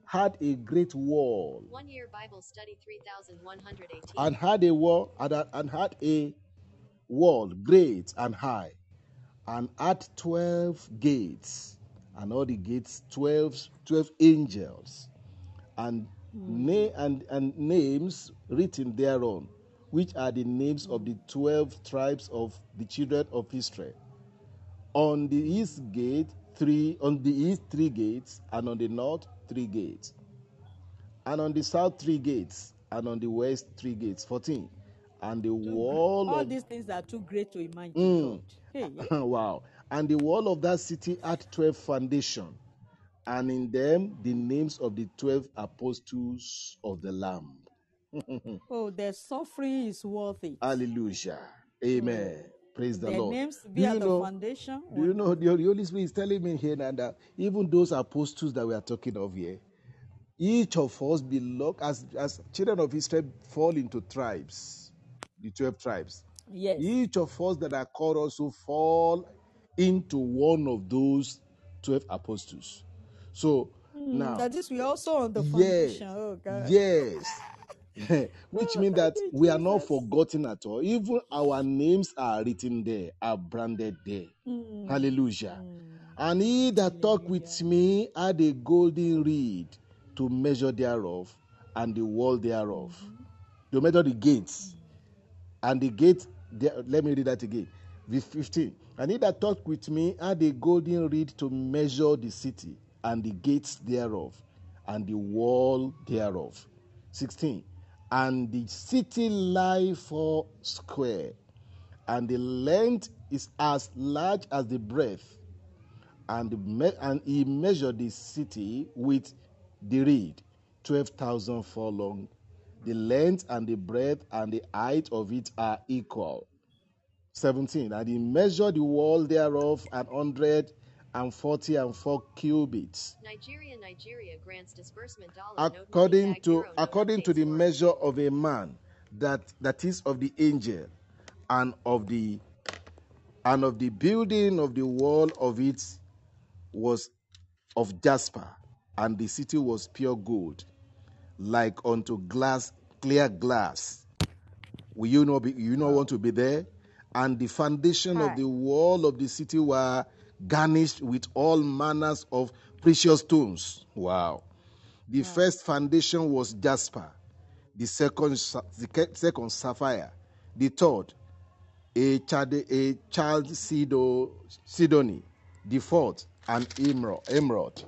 had a great wall, One year Bible study 3118. and had a wall, and had- and had a wall great and high, and had twelve gates, and all the gates twelve, 12 angels, and na- Mm. and and names written thereon, which are the names of the twelve tribes of the children of Israel. On the east gate three, on the east three gates, and on the north three gates, and on the south three gates, and on the west three gates. Fourteen, and the wall all of these things are too great to imagine. Mm. Hey, [laughs] wow. And the wall of that city had 12 foundation, and in them the names of the 12 apostles of the Lamb. [laughs] oh, their suffering is worth it. Hallelujah. Amen. Oh, Praise the their Lord. names Do be you at the know? foundation. Do you know the the Holy Spirit is telling me here now that even those apostles that we are talking of here, each of us belong as as children of Israel fall into tribes, the 12 tribes. Yes. Each of us that are called also fall into one of those 12 apostles. So Mm, now, that is, we also on the yes, foundation. Oh, God. yes, [laughs] which Oh, means that you, we are not forgotten at all. Even our names are written there, are branded there. Mm, Hallelujah. mm. And he that talked with me had a golden reed to measure thereof, and the wall thereof, to measure the gates. Mm. And the gate, there, let me read that again. Verse 15. And he that talked with me had a golden reed to measure the city, and the gates thereof, and the wall thereof. 16. And the city lie four square, and the length is as large as the breadth. And, me- and he measured the city with the reed, 12,000 furlong. The length and the breadth and the height of it are equal. 17. And he measured the wall thereof an hundred and forty and four cubits, Nigeria, Nigeria grants disbursement dollar according tag to euro according to the measure of a man that that is of the angel, and of the and of the building of the wall of it was of jasper, and the city was pure gold, like unto glass, clear glass. Will you not be you not want to be there? And the foundation of the wall of the city were garnished with all manners of precious stones. Wow. The first foundation was jasper, the second the second sapphire, the third a child a child Sido, Sidoni, the fourth an emerald, emerald,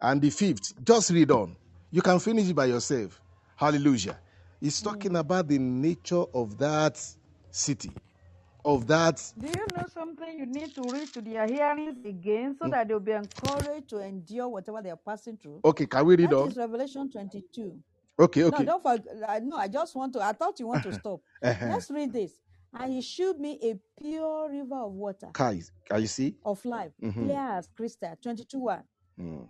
and the fifth. Just read on. You can finish it by yourself. Hallelujah. It's talking about the nature of that city, of that. Do you know something you need to read to their hearings again so that they'll be encouraged to endure whatever they are passing through? Okay, can we read That on? is Revelation 22. Okay, okay. No, don't forget. No, I just want to. I thought you want to [laughs] stop. Uh-huh. Let's read this. And he showed me a pure river of water Kai, can you see? of life, Mhm. clear as crystal. 22 1. Mm,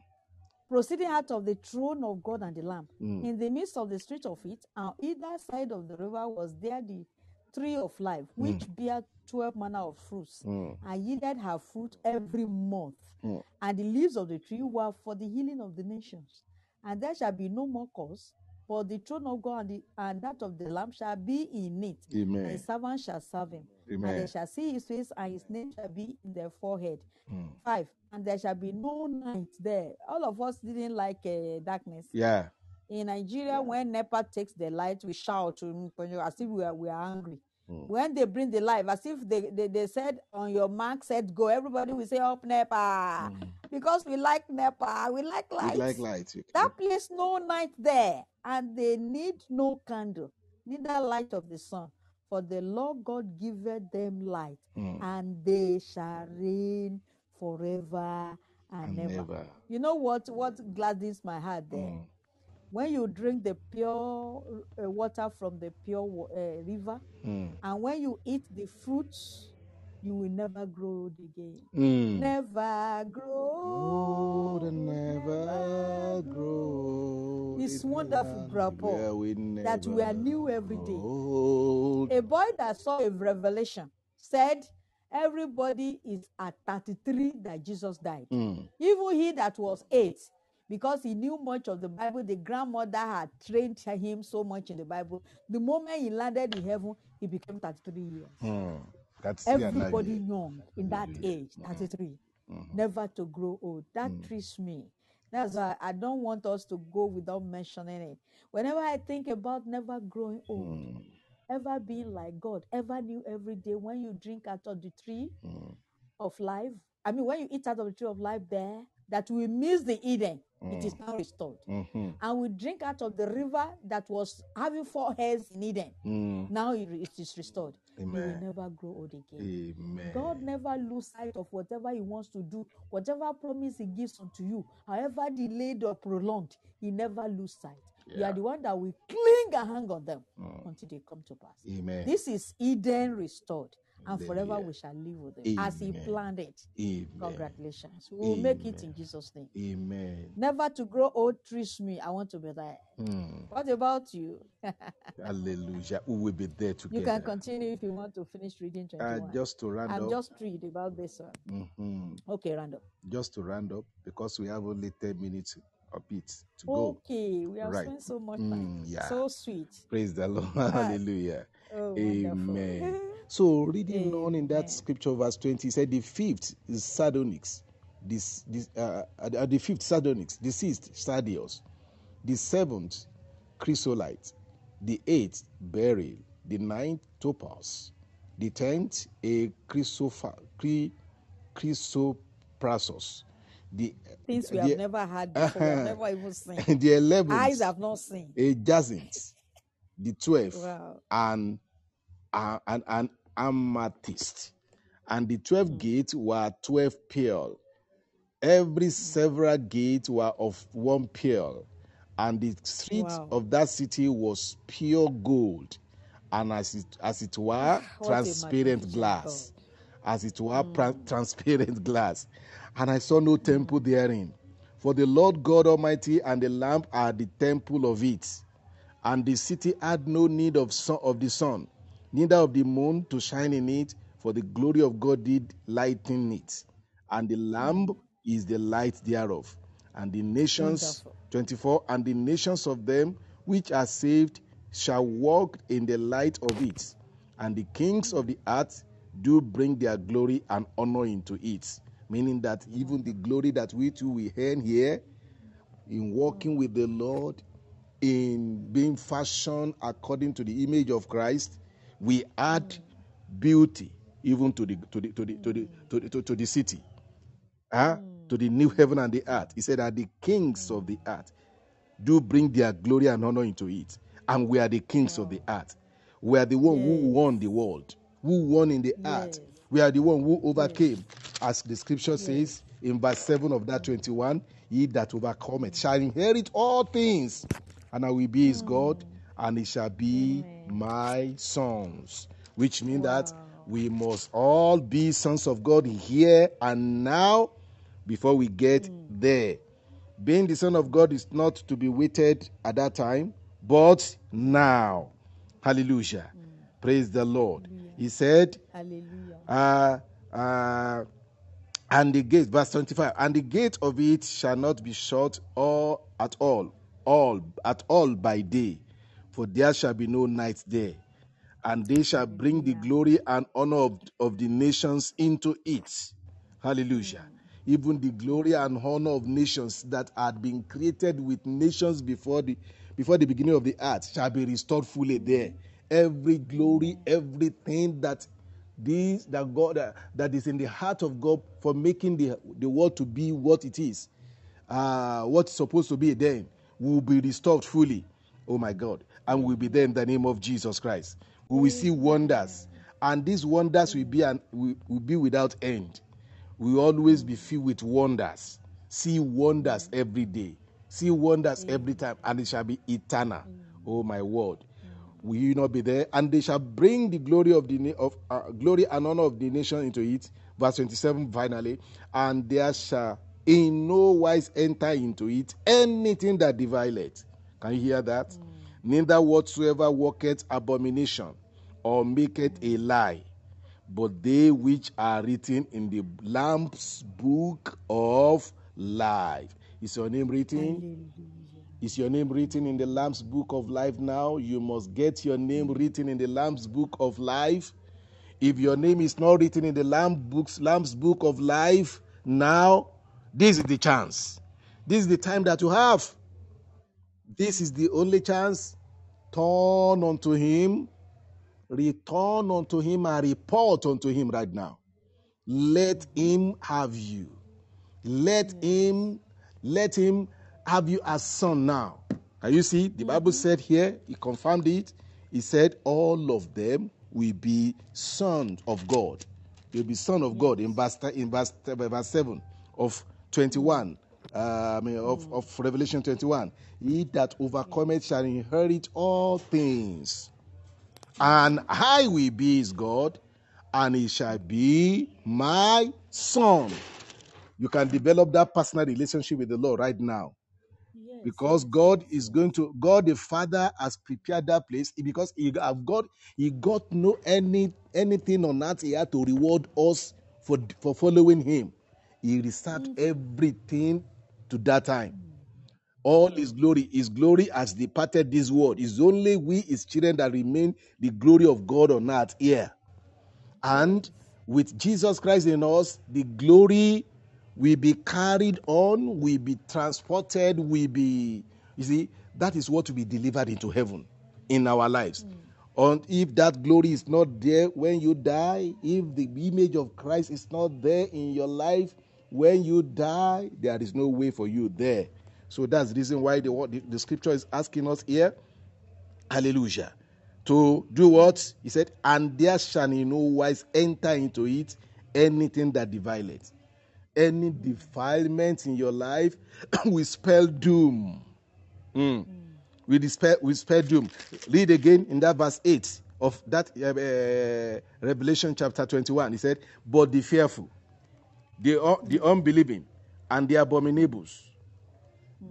Proceeding out of the throne of God and the Lamb. mm, In the midst of the street of it, on either side of the river was there the tree of life, which bear twelve manner of fruits, mm, and yielded her fruit every month. mm. And the leaves of the tree were for the healing of the nations. And there shall be no more curse, for the throne of God and, the, and that of the Lamb shall be in it, and Amen. his servants shall serve him. And they shall see his face, and his name shall be in their forehead. Mm. Five, and there shall be no night there. All of us didn't like uh, darkness. Yeah. In Nigeria, when NEPA takes the light, we shout to as if we are, we are angry. Mm. When they bring the light, as if they, they, they said on your mark, said go, everybody will say up NEPA. Mm. Because we like NEPA, we like light. We like light. That place no night there, and they need no candle, neither light of the sun. For the Lord God giveth them light, Mm. and they shall reign forever and, And ever. never. You know what? What gladdens my heart there? When you drink the pure uh, water from the pure uh, river, Mm. and when you eat the fruits, you will never grow old again. Mm. Never grow. Old and never grow. It's in wonderful, Grandpa, that we are never new every day. old. A boy that saw a revelation said, Everybody is at 33 that Jesus died. Mm. Even he that was eight, because he knew much of the Bible, the grandmother had trained him so much in the Bible. The moment he landed in heaven, he became 33 years. Mm. That's three and nine Everybody young in that age, 33, never to grow old. That treats me. That's why I don't want us to go without mentioning it. Whenever I think about never growing old, Mm. ever being like God, ever new every day, when you drink out of the tree Mm. of life, I mean, when you eat out of the tree of life there, that we miss the Eden, it is now restored. Mhm. And we drink out of the river that was having four heads in Eden. Mm. Now it it is restored. You will never grow old again. Amen. God never lose sight of whatever He wants to do, whatever promise He gives unto you, however delayed or prolonged, He never lose sight. You are the one that will cling and hang on them Mm. until they come to pass. Amen. This is Eden restored, and forever we shall live with Him as He planned it. Amen. Congratulations. We will make it in Jesus' name. Amen. Never to grow old treats me. I want to be there. Mm. What about you? [laughs] Hallelujah. We will be there together. you can continue if you want to finish reading Uh, just to round I'm up. just read about this one. mhm, Okay, Randall. Just to round up, because we have only 10 minutes a bit to go. Okay, we are Right. spent so much time. Mm, yeah. So sweet. Praise the Lord. [laughs] Ah, Hallelujah. oh, Amen. [laughs] So, reading on in that scripture, verse 20, he said, The fifth is Sardonyx, this, this, uh, uh, the fifth Sardonyx, the sixth Sardius, the seventh Chrysolite, the eighth Beryl, the ninth Topaz, the tenth a Chrysopha, Chry- Chrysoprasus, the, Things we have never had before, have [laughs] never even seen. the eleventh Eyes have not seen. a jacinth, the twelfth Wow. and and an amethyst, and the twelve Mm. gates were twelve pearl. Every several gate were of one pearl, and the street Wow. of that city was pure gold, and as it as it were What transparent glass, as it were pra- transparent glass. And I saw no temple therein, for the Lord God Almighty and the Lamb are the temple of it. And the city had no need of sun, of the sun, neither of the moon to shine in it, for the glory of God did lighten it, and the Lamb is the light thereof. And the nations, 24, and the nations of them which are saved shall walk in the light of it, and the kings of the earth do bring their glory and honor into it. Meaning that even the glory that we too we earn here in walking with the Lord, in being fashioned according to the image of Christ, we add beauty even to the to the to the to the to the, to, to the city. Huh? Hmm. To the new heaven and the earth. He said that the kings of the earth do bring their glory and honor into it. And we are the kings of the earth. We are the one who won the world, who won in the earth. We are the one who overcame. As the scripture says in verse 7 of that 21, he that overcometh shall inherit all things, and I will be his hmm. God, and it shall be my sons. Which means that we must all be sons of God here and now before we get there. Being the Son of God is not to be waited at that time, but now. Hallelujah. Praise the Lord. He said, Hallelujah. uh, uh, and the gate, verse 25, and the gate of it shall not be shut or at all, all, at all by day, for there shall be no night there. And they shall bring the glory and honor of, of the nations into it. Hallelujah. Even the glory and honor of nations that had been created with nations before the before the beginning of the earth shall be restored fully there. Every glory, everything that this that God uh, that is in the heart of God for making the the world to be what it is, uh, what's supposed to be then will be restored fully. Oh my God. And we will be there in the name of Jesus Christ. We will see wonders. And these wonders will be an, will, will be without end. We will always be filled with wonders. See wonders every day. See wonders every time, and it shall be eternal. Oh my word. Will you not be there? And they shall bring the glory of the of uh, glory and honor of the nation into it. Verse 27 finally, and there shall in no wise enter into it anything that devileth. Can you hear that? Neither whatsoever worketh abomination or maketh a lie, but they which are written in the Lamb's book of life. Is your name written? Is your name written in the Lamb's book of life now? You must get your name written in the Lamb's book of life. If your name is not written in the Lamb books, Lamb's book of life now, this is the chance. This is the time that you have. This is the only chance. Turn unto him, return unto him, and report unto him right now. Let him have you. Let him, let him have you as son now. Can you see? The Bible said here, he confirmed it. He said, All of them will be sons of God. They'll be son of God in verse in verse, verse 7 of 21. Uh, I mean of, of Revelation 21. He that overcometh shall inherit all things. And I will be his God, and he shall be my son. You can develop that personal relationship with the Lord right now Yes. because God is going to God the Father has prepared that place because he have got he got no any anything on earth he had to reward us for for following him. He reserved everything to that time. All his glory, his glory has departed this world. It's only we, his children, that remain the glory of God on earth here. And with Jesus Christ in us, the glory will be carried on, will be transported, will be, you see, that is what will be delivered into heaven in our lives. Hmm. And if that glory is not there when you die, if the image of Christ is not there in your life when you die, there is no way for you there. So that's the reason why the, the, scripture is asking us here Hallelujah. To do what? He said, and there shall in no wise enter into it anything that devileth. Any defilement in your life [coughs] will spell doom. Mm. We spell, we spell doom. Read again in that verse 8 of that uh, uh, Revelation chapter 21. He said, But the fearful, the, uh, the unbelieving, and the abominables,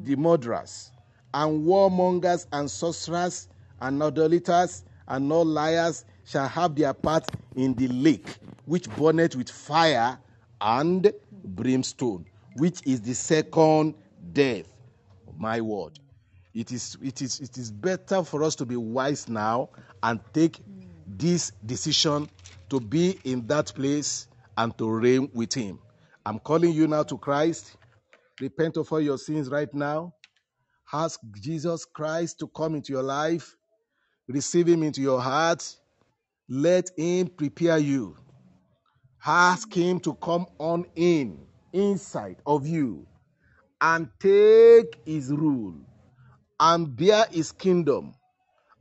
the murderers, and warmongers, and sorcerers, and idolaters, and all liars shall have their part in the lake, which burneth with fire and brimstone, which is the second death. My word. It is, it, is, it is better for us to be wise now and take this decision to be in that place and to reign with Him. I'm calling you now to Christ. Repent of all your sins right now. Ask Jesus Christ to come into your life. Receive Him into your heart. Let Him prepare you. Ask Him to come on in, inside of you, and take His rule and bear His kingdom,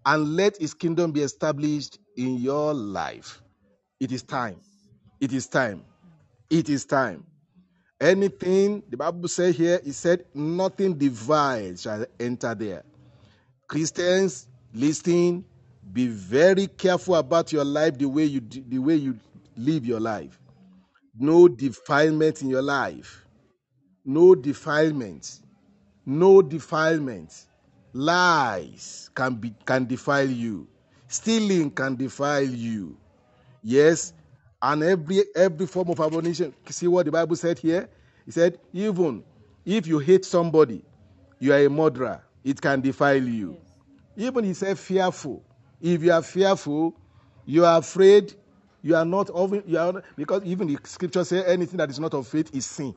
and let His kingdom be established in your life. It is time. It is time. It is time. Anything the Bible says here, it said, nothing divine shall enter there. Christians, listening, be very careful about your life, the way you the way you live your life. No defilement in your life. No defilement. No defilement. Lies can be can defile you. Stealing can defile you. Yes, and every every form of abomination. See what the Bible said here? He said, even if you hate somebody, you are a murderer. It can defile you. Even he said fearful. If you are fearful, you are afraid. You are not of you are because even the scripture say anything that is not of faith is sin.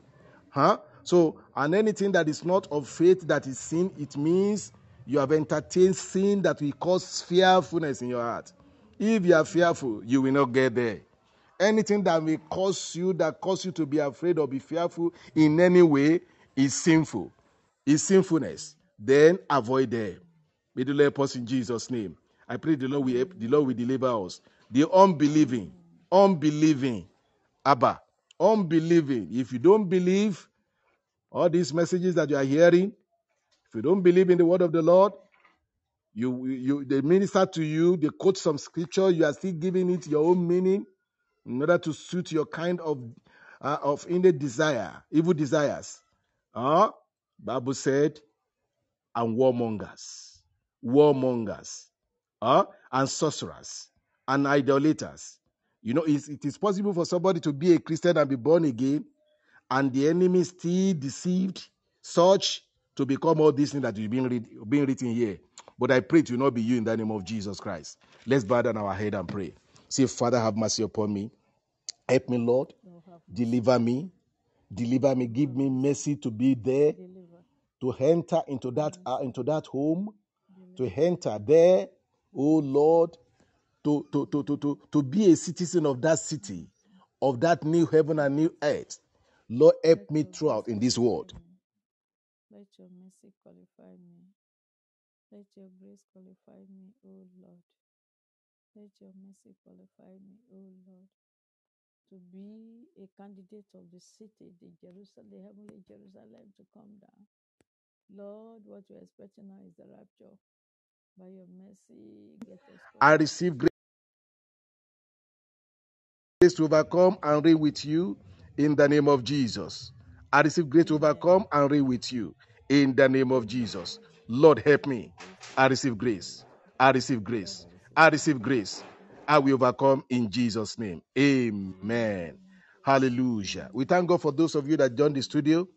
Huh? So and anything that is not of faith that is sin, it means you have entertained sin that will cause fearfulness in your heart. If you are fearful, you will not get there. Anything that may cause you, that cause you to be afraid or be fearful in any way, is sinful. Is sinfulness. Then avoid them. May the Lord help us in Jesus' name. I pray the Lord will help, the Lord will deliver us. The unbelieving, unbelieving, Abba, unbelieving. If you don't believe all these messages that you are hearing, if you don't believe in the word of the Lord, you, you they minister to you, they quote some scripture, you are still giving it your own meaning in order to suit your kind of uh, of innate desire, evil desires. Huh? Bible said, and warmongers, warmongers, huh? and sorcerers, and idolaters. You know, it is possible for somebody to be a Christian and be born again, and the enemy still deceived such to become all these things that is being, read, being written here. But I pray it will not be you in the name of Jesus Christ. Let's bow down our head and pray. Say, Father, have mercy upon me. Help me, Lord. Deliver me. Deliver me. Give me mercy to be there, to enter into that uh, into that home, to enter there, oh Lord, to, to, to, to, to, to be a citizen of that city, of that new heaven and new earth. Lord, help me throughout in this world. Let your mercy qualify me. Let your grace qualify me, O Lord. Let your mercy qualify me, O Lord, to be a candidate of the city, the Jerusalem, the heavenly Jerusalem to come down. Lord, what we're expecting now is the rapture. By your mercy, get us I receive grace to overcome and reign with you in the name of Jesus. I receive grace to overcome and reign with you in the name of Jesus. Lord, help me. I receive grace. I receive grace. I receive grace. I will overcome in Jesus' name. Amen. Hallelujah. We thank God for those of you that joined the studio.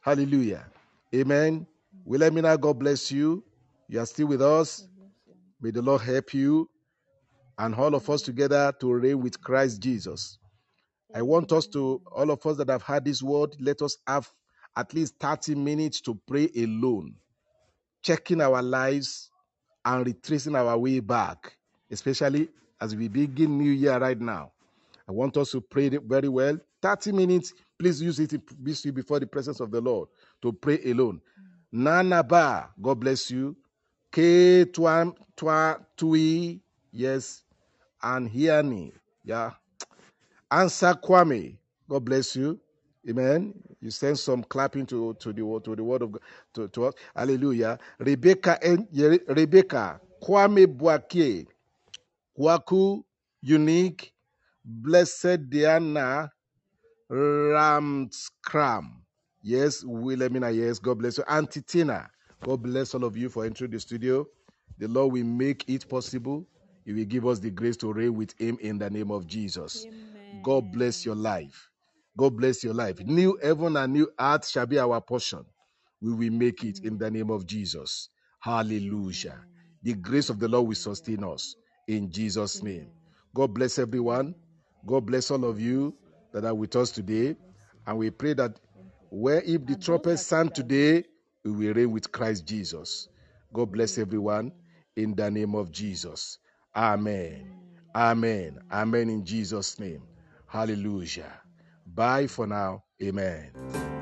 Hallelujah. Amen. Wilhelmina, God bless you. You are still with us. May the Lord help you and all of us together to reign with Christ Jesus. I want us to, all of us that have had this word, let us have at least 30 minutes to pray alone, checking our lives and retracing our way back, especially as we begin New Year right now. I want us to pray very well. 30 minutes, please use it before the presence of the Lord to pray alone. Nana Ba, God bless you. K Twa Twa Tui, yes, and Hiani, yeah. Ansah Kwame, God bless you. Amen. You send some clapping to, to the to the word of God to, to us. Hallelujah. Rebecca Ye- Rebecca Kwame Boakye, Kwaku Unique, Blessed Diana Ramskram. Yes, Wilhelmina, yes, God bless you. Auntie Tina, God bless all of you for entering the studio. The Lord will make it possible. He will give us the grace to reign with Him in the name of Jesus. God bless your life. God bless your life. New heaven and new earth shall be our portion. We will make it in the name of Jesus. Hallelujah. The grace of the Lord will sustain us in Jesus' name. God bless everyone. God bless all of you that are with us today. And we pray that where if the trumpet sound today, we will reign with Christ Jesus. God bless everyone in the name of Jesus. Amen. Amen. Amen in Jesus' name. Hallelujah. Bye for now. Amen.